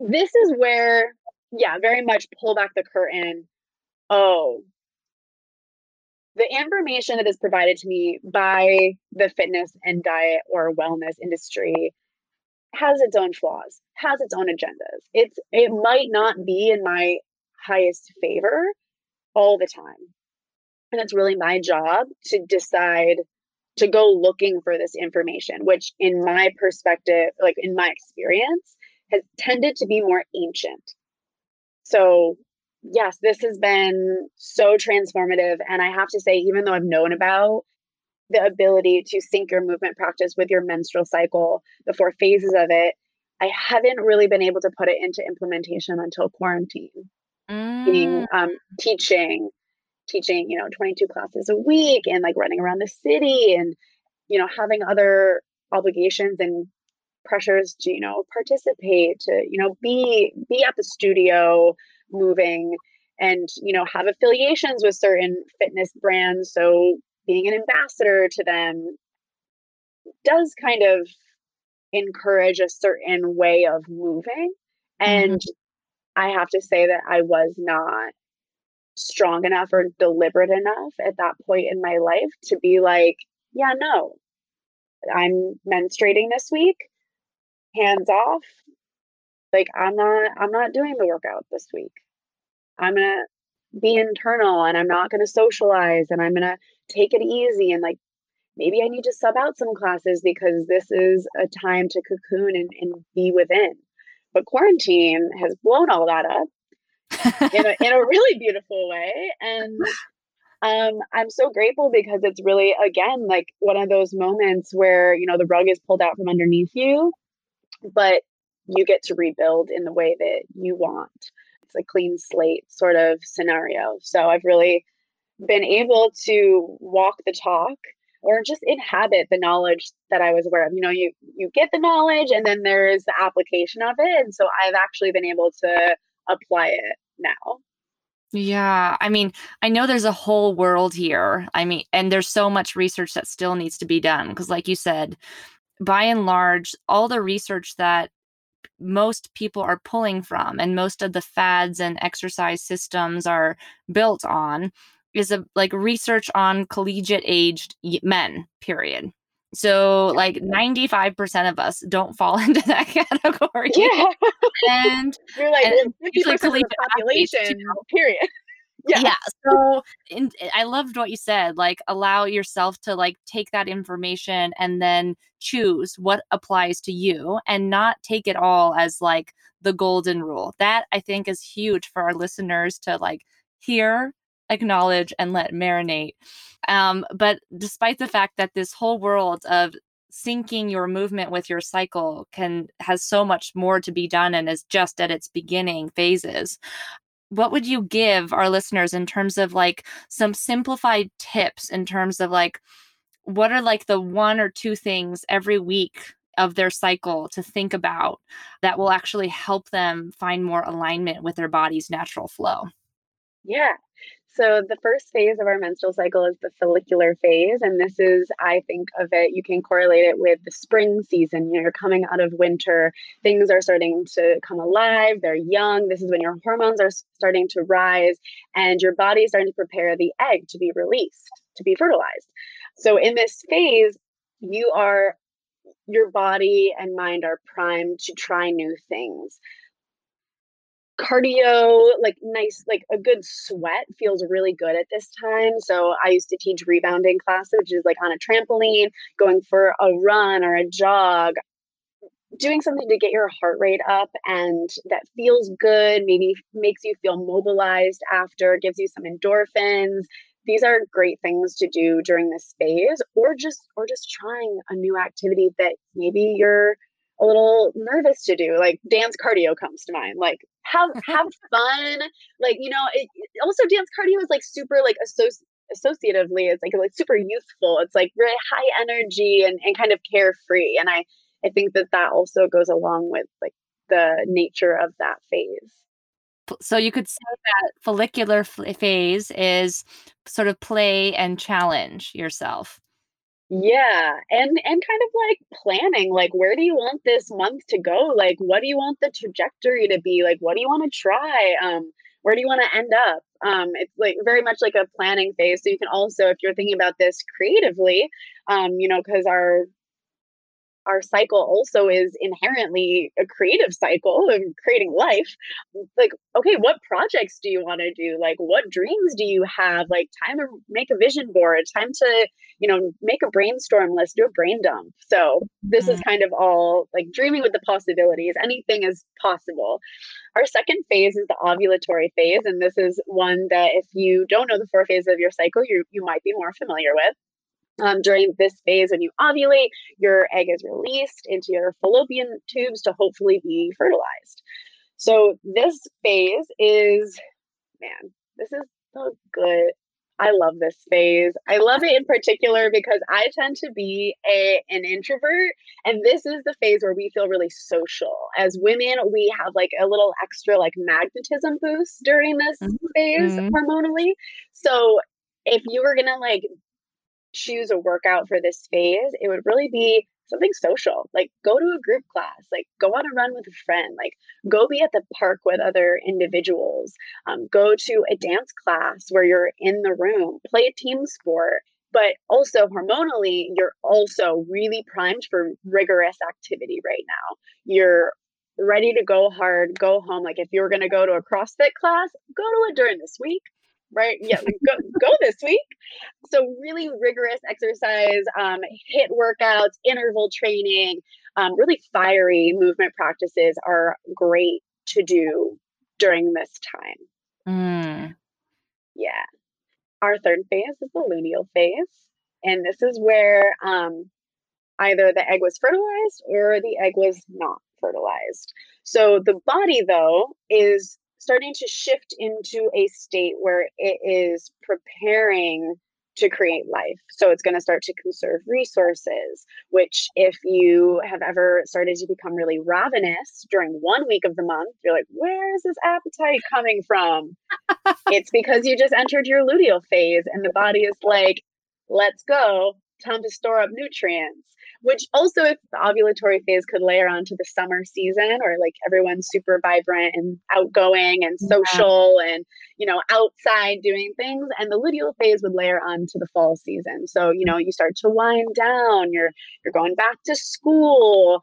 This is where, yeah, very much pull back the curtain. Oh, the information that is provided to me by the fitness and diet or wellness industry has its own flaws, has its own agendas. It's it might not be in my highest favor all the time. And it's really my job to decide to go looking for this information, which in my perspective, like in my experience, has tended to be more ancient. So yes, this has been so transformative. And I have to say, even though I've known about the ability to sync your movement practice with your menstrual cycle, the four phases of it, I haven't really been able to put it into implementation until quarantine. Mm. Being um, teaching, teaching, you know, 22 classes a week and like running around the city and, you know, having other obligations and pressures to, you know, participate, to, you know, be be at the studio, moving and you know have affiliations with certain fitness brands so being an ambassador to them does kind of encourage a certain way of moving and mm-hmm. i have to say that i was not strong enough or deliberate enough at that point in my life to be like yeah no i'm menstruating this week hands off. Like i'm not i'm not doing the workout this week. I'm gonna be internal and i'm not gonna socialize and i'm gonna take it easy and like maybe i need to sub out some classes because this is a time to cocoon and, and be within. But quarantine has blown all that up in, a, in a really beautiful way and um, i'm so grateful because it's really again like one of those moments where you know the rug is pulled out from underneath you but you get to rebuild in the way that you want. It's a clean slate sort of scenario. So I've really been able to walk the talk or just inhabit the knowledge that I was aware of. You know, you you get the knowledge and then there's the application of it. And so I've actually been able to apply it now. Yeah, I mean, I know there's a whole world here. I mean, and there's so much research that still needs to be done because like you said, by and large, all the research that most people are pulling from and most of the fads and exercise systems are built on is a like research on collegiate aged men period so like 95% of us don't fall into that category. Yeah. And you're like and usually collegiate population athletes, you know? period. Yeah. yeah. So in, eh, i loved what you said like allow yourself to like take that information and then choose what applies to you and not take it all as like the golden rule. That i think is huge for our listeners to like hear acknowledge and let marinate. Um, but despite the fact that this whole world of syncing your movement with your cycle can has so much more to be done and is just at its beginning phases what would you give our listeners in terms of like some simplified tips in terms of like what are like the one or two things every week of their cycle to think about that will actually help them find more alignment with their body's natural flow? Yeah so the first phase of our menstrual cycle is the follicular phase. And this is, I think of it, you can correlate it with the spring season. You know, you're coming out of winter, things are starting to come alive, they're young. This is when your hormones are starting to rise and your body is starting to prepare the egg to be released, to be fertilized. So in this phase, you are your body and mind are primed to try new things cardio, like nice, like a good sweat feels really good at this time. So I used to teach rebounding classes, which is like on a trampoline, going for a run or a jog, doing something to get your heart rate up and that feels good, maybe makes you feel mobilized after, gives you some endorphins. These are great things to do during this phase or just or just trying a new activity that maybe you're a little nervous to do like dance cardio comes to mind like have have fun like you know it, also dance cardio is like super like associ- associatively it's like like super youthful it's like really high energy and, and kind of carefree and i i think that that also goes along with like the nature of that phase. So you could say that follicular phase is sort of play and challenge yourself yeah, and and kind of like planning, like where do you want this month to go? Like what do you want the trajectory to be? Like what do you want to try? Um, where do you want to end up? Um, it's like very much like a planning phase. So you can also, if you're thinking about this creatively, um, you know, because our our cycle also is inherently a creative cycle of creating life. Like okay what projects do you want to do? Like what dreams do you have? Like time to make a vision board time to you know make a brainstorm list do a brain dump. So this is mm. kind of all like dreaming with the possibilities anything is possible. Our second phase is the ovulatory phase and this is one that if you don't know the four phases of your cycle you you might be more familiar with um, during this phase, when you ovulate, your egg is released into your fallopian tubes to hopefully be fertilized. So, this phase is, man, this is so good. I love this phase. I love it in particular because I tend to be a an introvert and this is the phase where we feel really social. As women, we have like a little extra like magnetism boost during this mm-hmm. phase mm-hmm. hormonally. So if you were going to like choose a workout for this phase, it would really be something social. Like go to a group class, like go on a run with a friend, like go be at the park with other individuals, um, go to a dance class where you're in the room, play a team sport. But also hormonally, you're also really primed for rigorous activity right now. You're ready to go hard, go home. Like if you were going to go to a CrossFit class, go to it during this week right? Yeah, go, go this week. So really rigorous exercise, um, HIIT workouts, interval training, um, really fiery movement practices are great to do during this time. Mm. Yeah. Our third phase is the luteal phase. And this is where um, either the egg was fertilized or the egg was not fertilized. So the body, though, is starting to shift into a state where it is preparing to create life. So it's going to start to conserve resources, which, if you have ever started to become really ravenous during one week of the month, you're like, where is this appetite coming from? it's because you just entered your luteal phase and the body is like, let's go, time to store up nutrients which also if the ovulatory phase could layer onto the summer season or like everyone's super vibrant and outgoing and social yeah. and you know outside doing things and the luteal phase would layer onto the fall season. So you know you start to wind down you're you're going back to school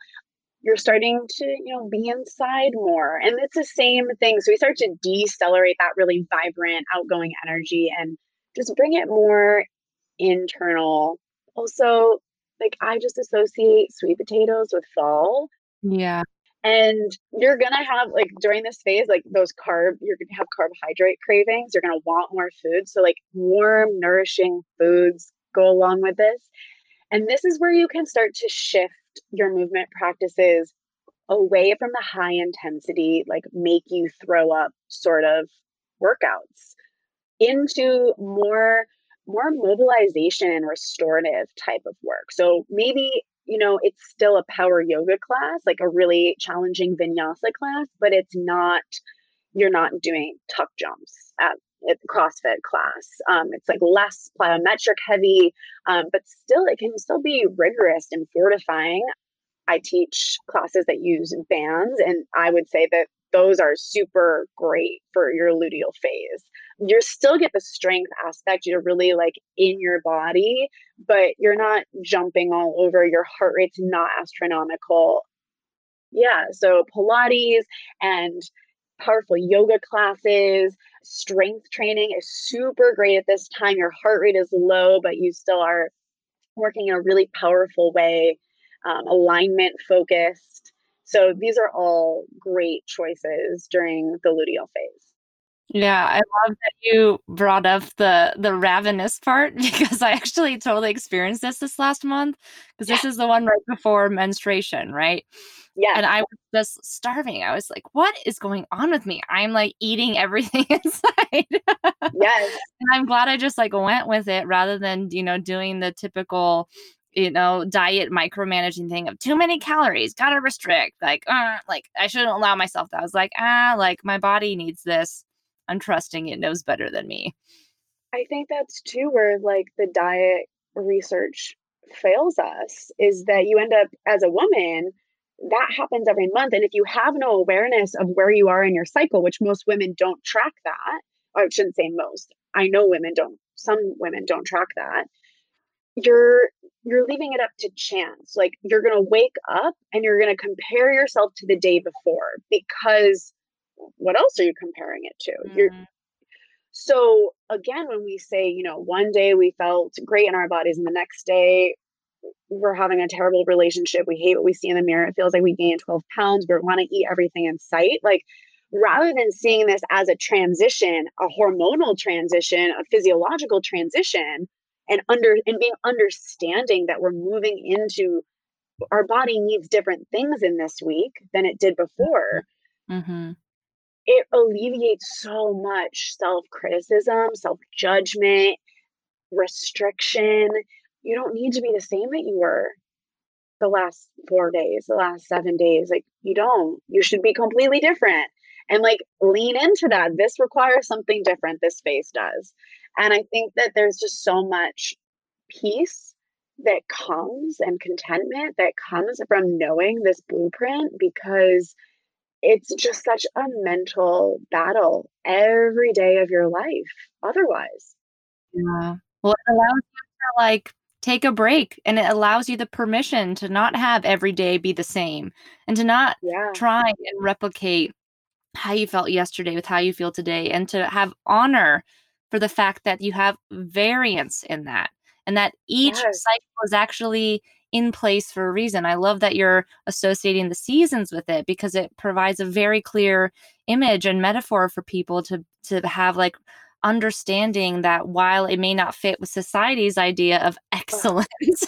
you're starting to you know be inside more and it's the same thing. So we start to decelerate that really vibrant outgoing energy and just bring it more internal. Also like I just associate sweet potatoes with fall. Yeah. And you're gonna have like during this phase, like those carb, you're gonna have carbohydrate cravings. You're gonna want more food. So like warm, nourishing foods go along with this. And this is where you can start to shift your movement practices away from the high intensity, like make you throw up sort of workouts into more more mobilization and restorative type of work. So maybe, you know, it's still a power yoga class, like a really challenging vinyasa class, but it's not, you're not doing tuck jumps at, CrossFit class. Um, it's like less plyometric heavy, um, but still, it can still be rigorous and fortifying. I teach classes that use bands, and I would say that those are super great for your luteal phase. You still get the strength aspect, you're really like in your body, but you're not jumping all over. Your heart rate's not astronomical. Yeah, so Pilates and powerful yoga classes, strength training is super great at this time. Your heart rate is low, but you still are working in a really powerful way, um, alignment focused. So these are all great choices during the luteal phase. Yeah, I love that you brought up the the ravenous part because I actually totally experienced this this last month because this is the one right before menstruation, right? Yeah. And I was just starving. I was like, what is going on with me? I'm like eating everything inside. yes. And I'm glad I just like went with it rather than, you know, doing the typical you know, diet micromanaging thing of too many calories, gotta restrict. Like, uh, like I shouldn't allow myself that. I was like, ah, like my body needs this. I'm trusting it knows better than me. I think that's too where like the diet research fails us is that you end up as a woman that happens every month and if you have no awareness of where you are in your cycle which most women don't track that i shouldn't say most i know women don't some women don't track that you're you're leaving it up to chance. Like you're going to wake up and you're going to compare yourself to the day before because what else are you comparing it to? Mm-hmm. You're so again when we say, you know, one day we felt great in our bodies and the next day we're having a terrible relationship. We hate what we see in the mirror. It feels like we gained 12 pounds. We want to eat everything in sight. Like rather than seeing this as a transition, a hormonal transition, a physiological transition, and under and being understanding that we're moving into our body needs different things in this week than it did before mm-hmm. It alleviates so much self-criticism self-judgment restriction. You don't need to be the same that you were the last four days the last seven days like you don't. You should be completely different. And like lean into that. This requires something different. This phase does. And I think that there's just so much peace that comes and contentment that comes from knowing this blueprint because it's just such a mental battle every day of your life otherwise. Yeah. Well, it allows you to like take a break and it allows you the permission to not have every day be the same and to not yeah. try and replicate how you felt yesterday with how you feel today and to have honor for the fact that you have variance in that and that each yes. cycle is actually in place for a reason. I love that you're associating the seasons with it because it provides a very clear image and metaphor for people to to have like understanding that while it may not fit with society's idea of excellence,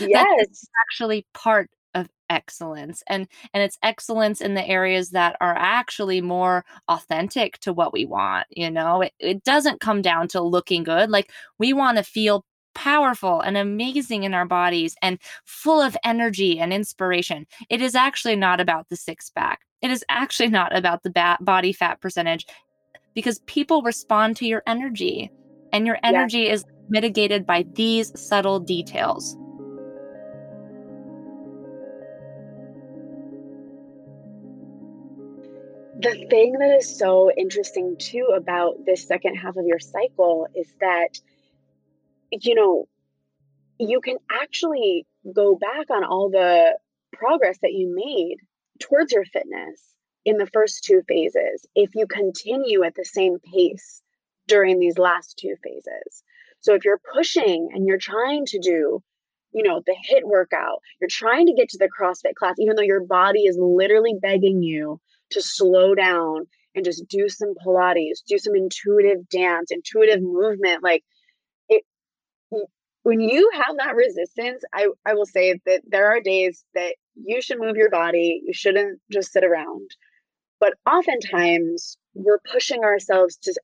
yes, it's actually part of excellence. And and it's excellence in the areas that are actually more authentic to what we want you know? It, it doesn't come down to looking good. Like we want to feel powerful and amazing in our bodies and full of energy and inspiration. It is actually not about the six pack. It is actually not about the ba- body fat percentage because people respond to your energy and your energy is mitigated by these subtle details. The thing that is so interesting too about this second half of your cycle is that you know you can actually go back on all the progress that you made towards your fitness in the first two phases if you continue at the same pace during these last two phases so if you're pushing and you're trying to do you know the HIIT workout you're trying to get to the crossfit class even though your body is literally begging you to slow down and just do some Pilates, do some intuitive dance, intuitive movement. Like when you have that resistance, I, I will say that there are days that you should move your body. You shouldn't just sit around. But oftentimes we're pushing ourselves to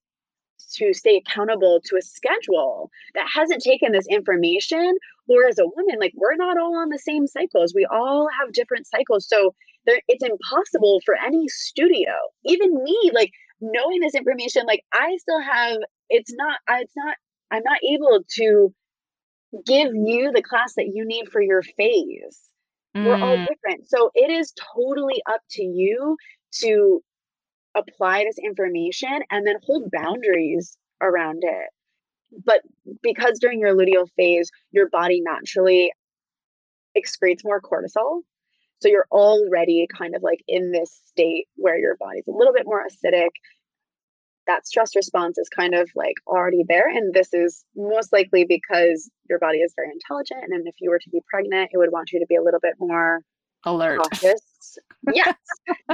to stay accountable to a schedule that hasn't taken this information or as a woman like we're not all on the same cycles we all have different cycles so there it's impossible for any studio even me like knowing this information like i still have it's not it's not i'm not able to give you the class that you need for your phase mm. we're all mm. different so it is totally up to you to apply this information and then hold boundaries around it but because during your luteal phase your body naturally excretes more cortisol so you're already kind of like in this state where your body's a little bit more acidic. That stress response is kind of like already there. And this is most likely because your body is very intelligent. And if you were to be pregnant, it would want you to be a little bit more alert. Cautious. yes.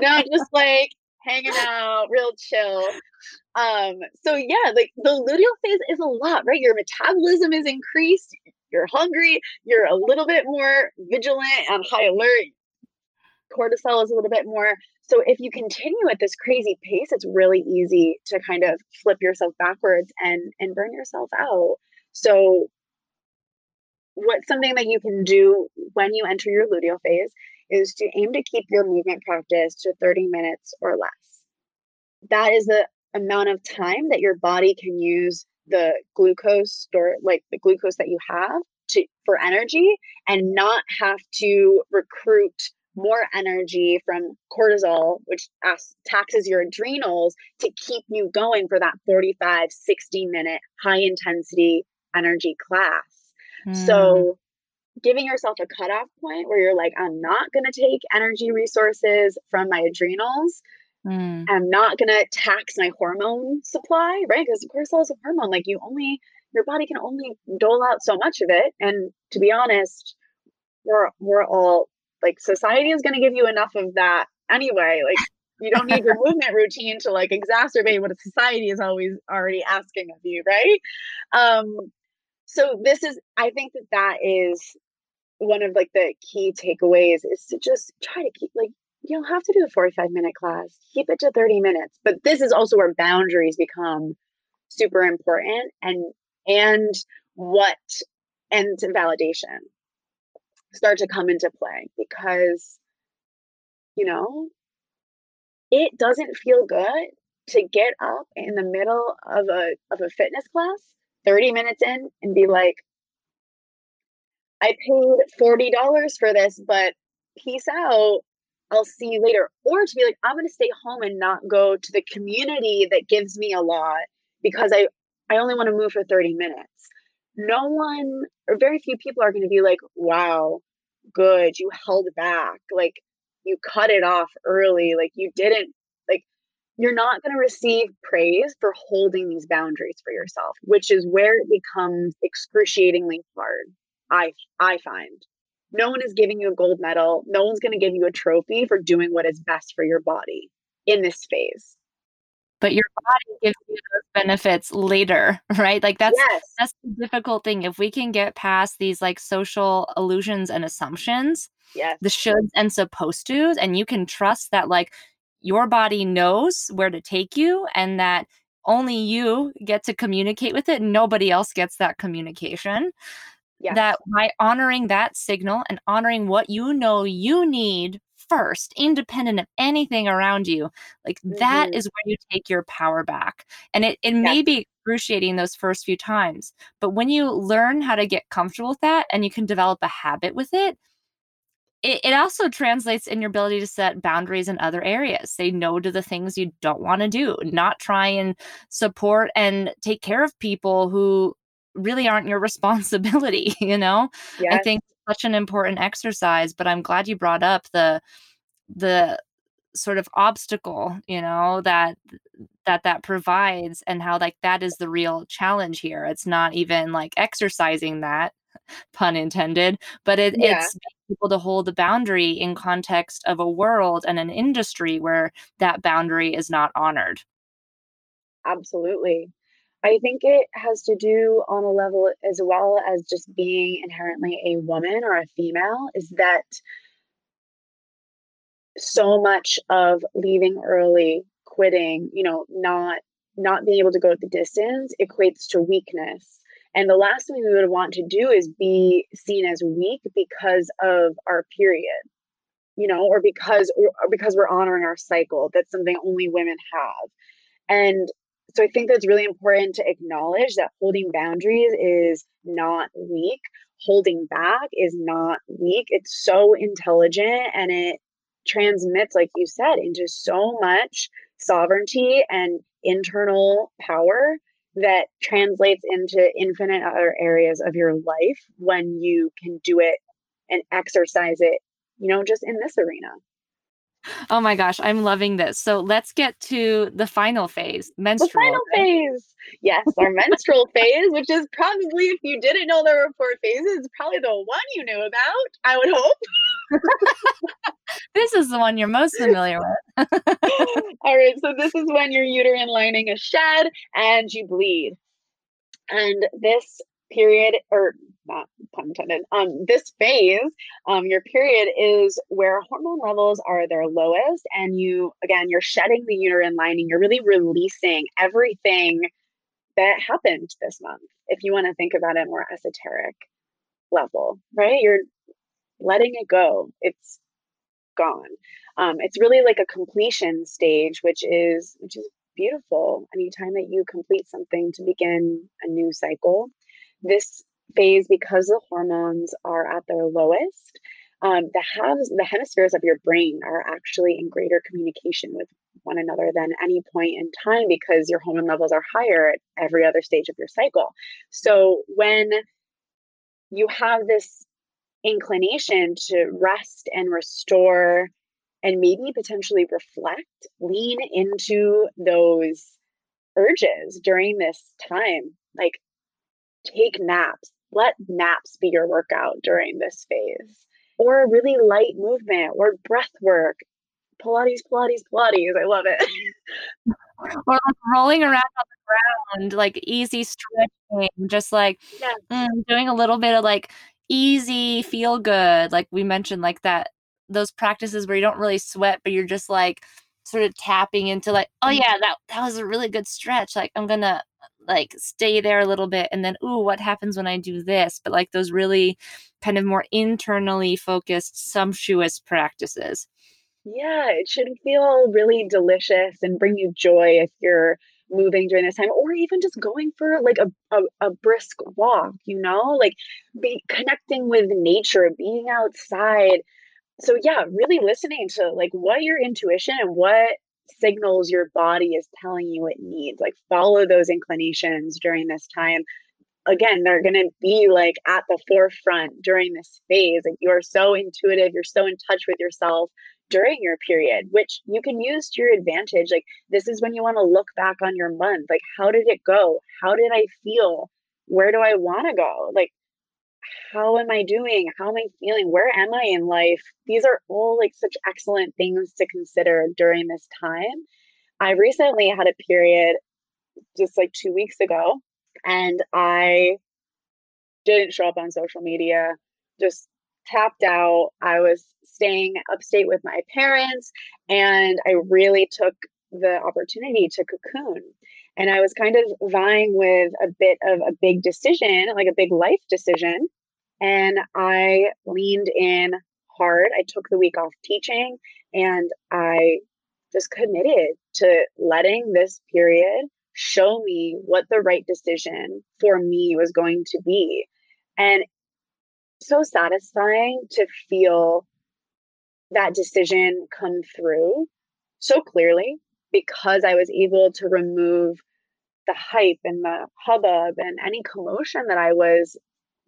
no, just like hanging out, real chill. Um, so yeah, like the luteal phase is a lot, right? Your metabolism is increased, you're hungry, you're a little bit more vigilant and high alert, cortisol is a little bit more. So if you continue at this crazy pace, it's really easy to kind of flip yourself backwards and and burn yourself out. So what's something that you can do when you enter your luteal phase is to aim to keep your movement practice to 30 minutes or less. That is the amount of time that your body can use the glucose store like the glucose that you have to for energy and not have to recruit more energy from cortisol, which taxes your adrenals to keep you going for that 45, 60 minute high intensity energy class. Mm. So, giving yourself a cutoff point where you're like, I'm not going to take energy resources from my adrenals. Mm. I'm not going to tax my hormone supply, right? Because cortisol is a hormone. Like, you only, your body can only dole out so much of it. And to be honest, we're, we're all like society is going to give you enough of that anyway like you don't need your movement routine to like exacerbate what society is always already asking of you right? Um so this is i think that that is one of like the key takeaways is to just try to keep like you don't have to do a 45 minute class keep it to 30 minutes but this is also where boundaries become super important and and what and validation start to come into play because you know it doesn't feel good to get up in the middle of a of a fitness class 30 minutes in and be like I paid $40 for this but peace out. I'll see you later. Or to be like I'm going to stay home and not go to the community that gives me a lot because I I only want to move for 30 minutes no one or very few people are going to be like, wow, good. You held back. Like you cut it off early. Like you didn't, like, you're not going to receive praise for holding these boundaries for yourself, which is where it becomes excruciatingly hard. I, I find no one is giving you a gold medal. No one's going to give you a trophy for doing what is best for your body in this phase. But your body gives you those benefits later right like that's yes. that's the difficult thing if we can get past these like social illusions and assumptions yes. the shoulds and supposed to's and you can trust that like your body knows where to take you and that only you get to communicate with it nobody else gets that communication yes. that by honoring that signal and honoring what you know you need first, independent of anything around you, like mm-hmm. that is where you take your power back. And it, it yes. may be excruciating those first few times, but when you learn how to get comfortable with that and you can develop a habit with it, it, it also translates in your ability to set boundaries in other areas. Say no to the things you don't want to do, not try and support and take care of people who really aren't your responsibility, you know? Yes. I think such an important exercise, but I'm glad you brought up the the sort of obstacle, you know, that that that provides and how like that is the real challenge here. It's not even like exercising that pun intended, but it, yeah. it's people to hold the boundary in context of a world and an industry where that boundary is not honored. Absolutely. I think it has to do on a level as well as just being inherently a woman or a female, is that so much of leaving early, quitting, you know, not not being able to go the distance equates to weakness. And the last thing we would want to do is be seen as weak because of our period, you know, or because or because we're honoring our cycle. That's something only women have. And so I think that's really important to acknowledge that holding boundaries is not weak. Holding back is not weak. It's so intelligent and it transmits, like you said, into so much sovereignty and internal power that translates into infinite other areas of your life when you can do it and exercise it, you know, just in this arena. Oh my gosh, I'm loving this. So let's get to the final phase, menstrual. The final phase. Yes, our menstrual phase, which is probably, if you didn't know there were four phases, probably the one you knew about, I would hope. this is the one you're most familiar with. All right, so this is when your uterine lining is shed and you bleed. And this period, or not pun intended, um, this phase, um, your period is where hormone levels are their lowest. And you, again, you're shedding the uterine lining. You're really releasing everything that happened this month. If you want to think about it more esoteric level, right? You're letting it go. It's gone. Um, it's really like a completion stage, which is which is beautiful. Anytime that you complete something to begin a new cycle, this phase, because the hormones are at their lowest, um, the halves, the hemispheres of your brain are actually in greater communication with one another than any point in time because your hormone levels are higher at every other stage of your cycle. So when you have this inclination to rest and restore and maybe potentially reflect, lean into those urges during this time. Like take naps. Let naps be your workout during this phase. Or a really light movement or breath work. Pilates, Pilates, Pilates. I love it. or like rolling around on the ground, like easy stretching, just like yes. mm, doing a little bit of like easy feel good. Like we mentioned, like that, those practices where you don't really sweat, but you're just like sort of tapping into like, oh mm-hmm. yeah, that that was a really good stretch. Like I'm gonna like stay there a little bit and then ooh what happens when i do this? but like those really kind of more internally focused sumptuous practices. Yeah it should feel really delicious and bring you joy if you're moving during this time or even just going for like a, a, a brisk walk you know? Like be connecting with nature being outside. So yeah really listening to like what your intuition and what signals your body is telling you it needs. Like follow those inclinations during this time. Again, they're going to be like at the forefront during this phase. Like you are so intuitive, you're so in touch with yourself during your period, which you can use to your advantage. Like this is when you want to look back on your month. Like how did it go? How did I feel? Where do I want to go? Like how am I doing? How am I feeling? Where am I in life? These are all like such excellent things to consider during this time. I recently had a period just like two weeks ago, and I didn't show up on social media, just tapped out. I was staying upstate with my parents, and I really took the opportunity to cocoon. And I was kind of vying with a bit of a big decision, like a big life decision. And I leaned in hard. I took the week off teaching and I just committed to letting this period show me what the right decision for me was going to be. And so satisfying to feel that decision come through so clearly because I was able to remove the hype and the hubbub and any commotion that I was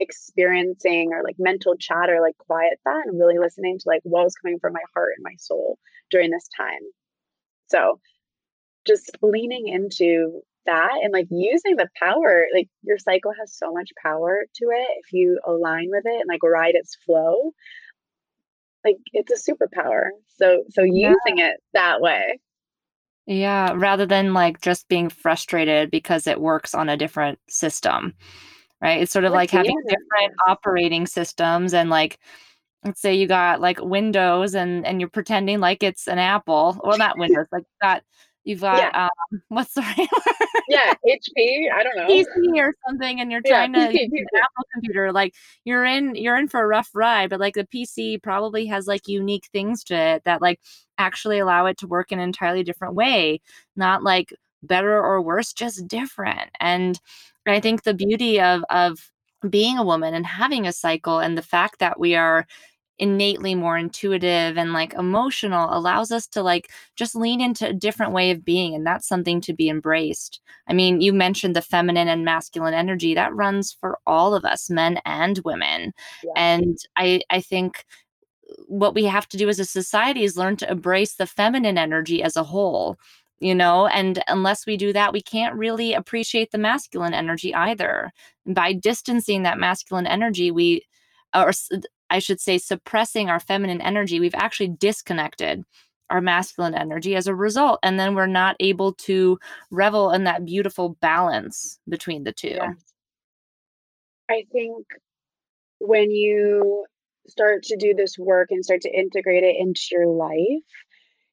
experiencing or like mental chatter, like quiet that and really listening to like what was coming from my heart and my soul during this time. So just leaning into that and like using the power, like your cycle has so much power to it if you align with it and like ride its flow. Like it's a superpower. So so using yeah. it that way. Yeah, rather than like just being frustrated because it works on a different system, right? It's sort of like having different operating systems and like let's say you got like Windows and and you're pretending like it's an Apple. Well, not Windows, like got You've got yeah. um, what's the right word? Yeah, HP. I don't know PC or something, and you're trying yeah, to use an Apple computer. Like you're in you're in for a rough ride, but like the PC probably has like unique things to it that like actually allow it to work in an entirely different way, not like better or worse, just different. And I think the beauty of of being a woman and having a cycle and the fact that we are innately more intuitive and like emotional allows us to like just lean into a different way of being and that's something to be embraced i mean you mentioned the feminine and masculine energy that runs for all of us men and women yeah. and i i think what we have to do as a society is learn to embrace the feminine energy as a whole you know and unless we do that we can't really appreciate the masculine energy either and by distancing that masculine energy we uh, or I should say, suppressing our feminine energy, we've actually disconnected our masculine energy as a result. And then we're not able to revel in that beautiful balance between the two. Yes. I think when you start to do this work and start to integrate it into your life,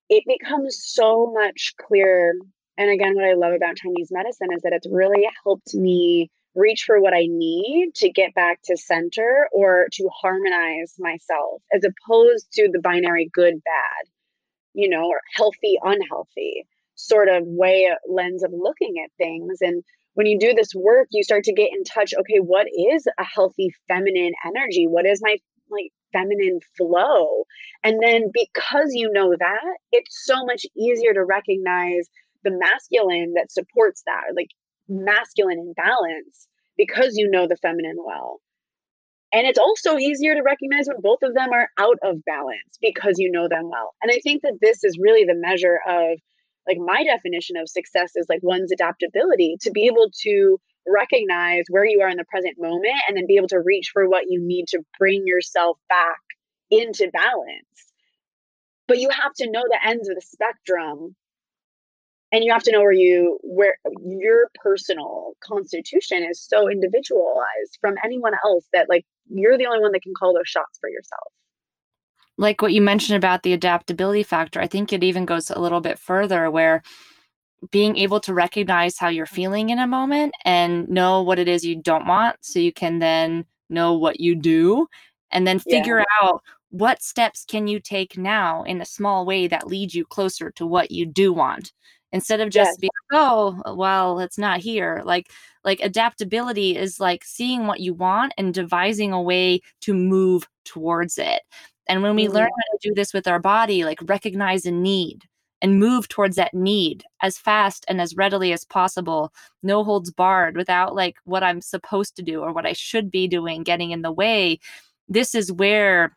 it becomes so much clearer. And again, what I love about Chinese medicine is that it's really helped me reach for what I need to get back to center or to harmonize myself, as opposed to the binary good, bad, you know, or healthy, unhealthy sort of way, uh, lens of looking at things. And when you do this work, you start to get in touch. Okay, what is a healthy feminine energy? What is my like feminine flow? And then because you know that, it's so much easier to recognize the masculine that supports that. Like masculine in balance because you know the feminine well. And it's also easier to recognize when both of them are out of balance because you know them well. And I think that this is really the measure of like my definition of success is like one's adaptability to be able to recognize where you are in the present moment and then be able to reach for what you need to bring yourself back into balance. But you have to know the ends of the spectrum and you have to know where you where your personal constitution is so individualized from anyone else that like you're the only one that can call those shots for yourself like what you mentioned about the adaptability factor i think it even goes a little bit further where being able to recognize how you're feeling in a moment and know what it is you don't want so you can then know what you do and then figure yeah. out what steps can you take now in a small way that leads you closer to what you do want instead of just yes. being oh well it's not here like like adaptability is like seeing what you want and devising a way to move towards it and when we mm-hmm. learn how to do this with our body like recognize a need and move towards that need as fast and as readily as possible no holds barred without like what i'm supposed to do or what i should be doing getting in the way this is where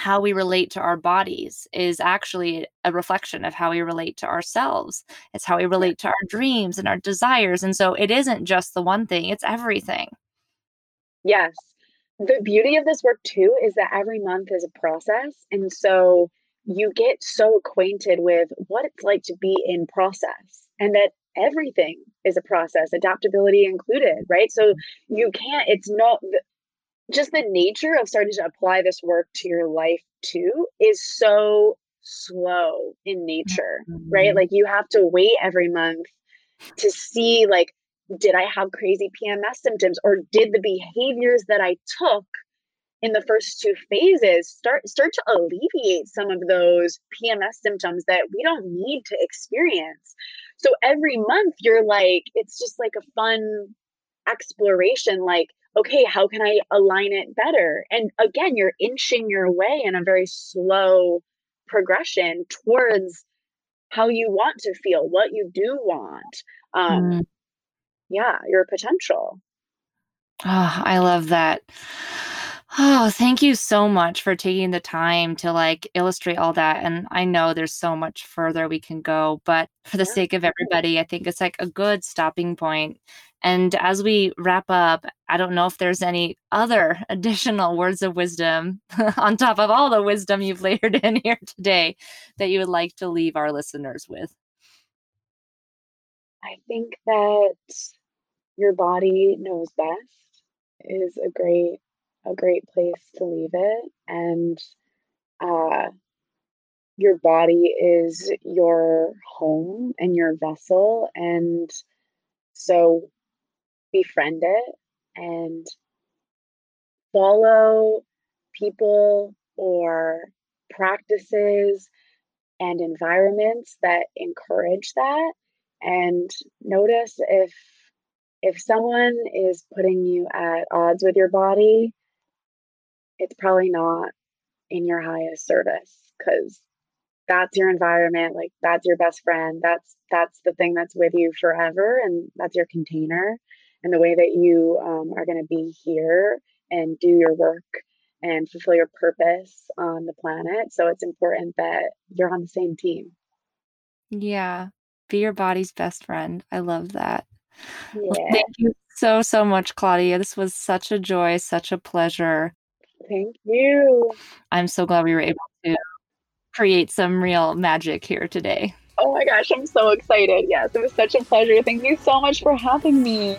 how we relate to our bodies is actually a reflection of how we relate to ourselves. It's how we relate to our dreams and our desires. And so it isn't just the one thing, it's everything. Yes. The beauty of this work, too, is that every month is a process. And so you get so acquainted with what it's like to be in process and that everything is a process, adaptability included, right? So you can't, it's not just the nature of starting to apply this work to your life too is so slow in nature, mm-hmm. right? Like you have to wait every month to see, like, did I have crazy PMS symptoms or did the behaviors that I took in the first two phases start start to alleviate some of those PMS symptoms that we don't need to experience. So every month you're like it's just like a fun exploration like okay, how can I align it better? And again, you're inching your way in a very slow progression towards how you want to feel, what you do want. Um, mm. Yeah, your potential. Oh, I love that. Oh, thank you so much for taking the time to like illustrate all that. And I know there's so much further we can go, but for the sake of everybody, I think it's like a good stopping point. And as we wrap up, I don't know if there's any other additional words of wisdom on top of all the wisdom you've layered in here today that you would like to leave our listeners with. I think that your body knows best is a great a great place to leave it. And uh, your body is your home and your vessel. And so befriend it and follow people or practices and environments that encourage that and notice if if someone is putting you at odds with your body it's probably not in your highest service because that's your environment like that's your best friend that's that's the thing that's with you forever and that's your container and the way that you um, are going to be here and do your work and fulfill your purpose on the planet. So it's important that you're on the same team. Yeah. Be your body's best friend. I love that. Yeah. well, thank you so so much claudia. This was such a joy such a pleasure Thank you. I'm so glad we were able to create some real magic here today. Oh my gosh, I'm so excited. Yes, it was such a pleasure. Thank you so much for having me.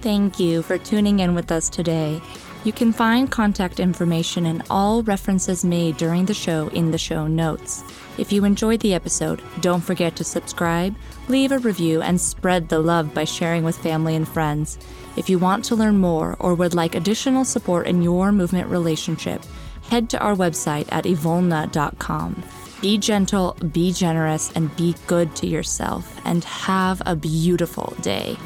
Thank you for tuning in with us today. You can find contact information and all references made during the show in the show notes. If you enjoyed the episode, don't forget to subscribe, leave a review, and spread the love by sharing with family and friends. If you want to learn more or would like additional support in your movement relationship, head to our website at evolna.com. Be gentle, be generous, and be good to yourself, and have a beautiful day.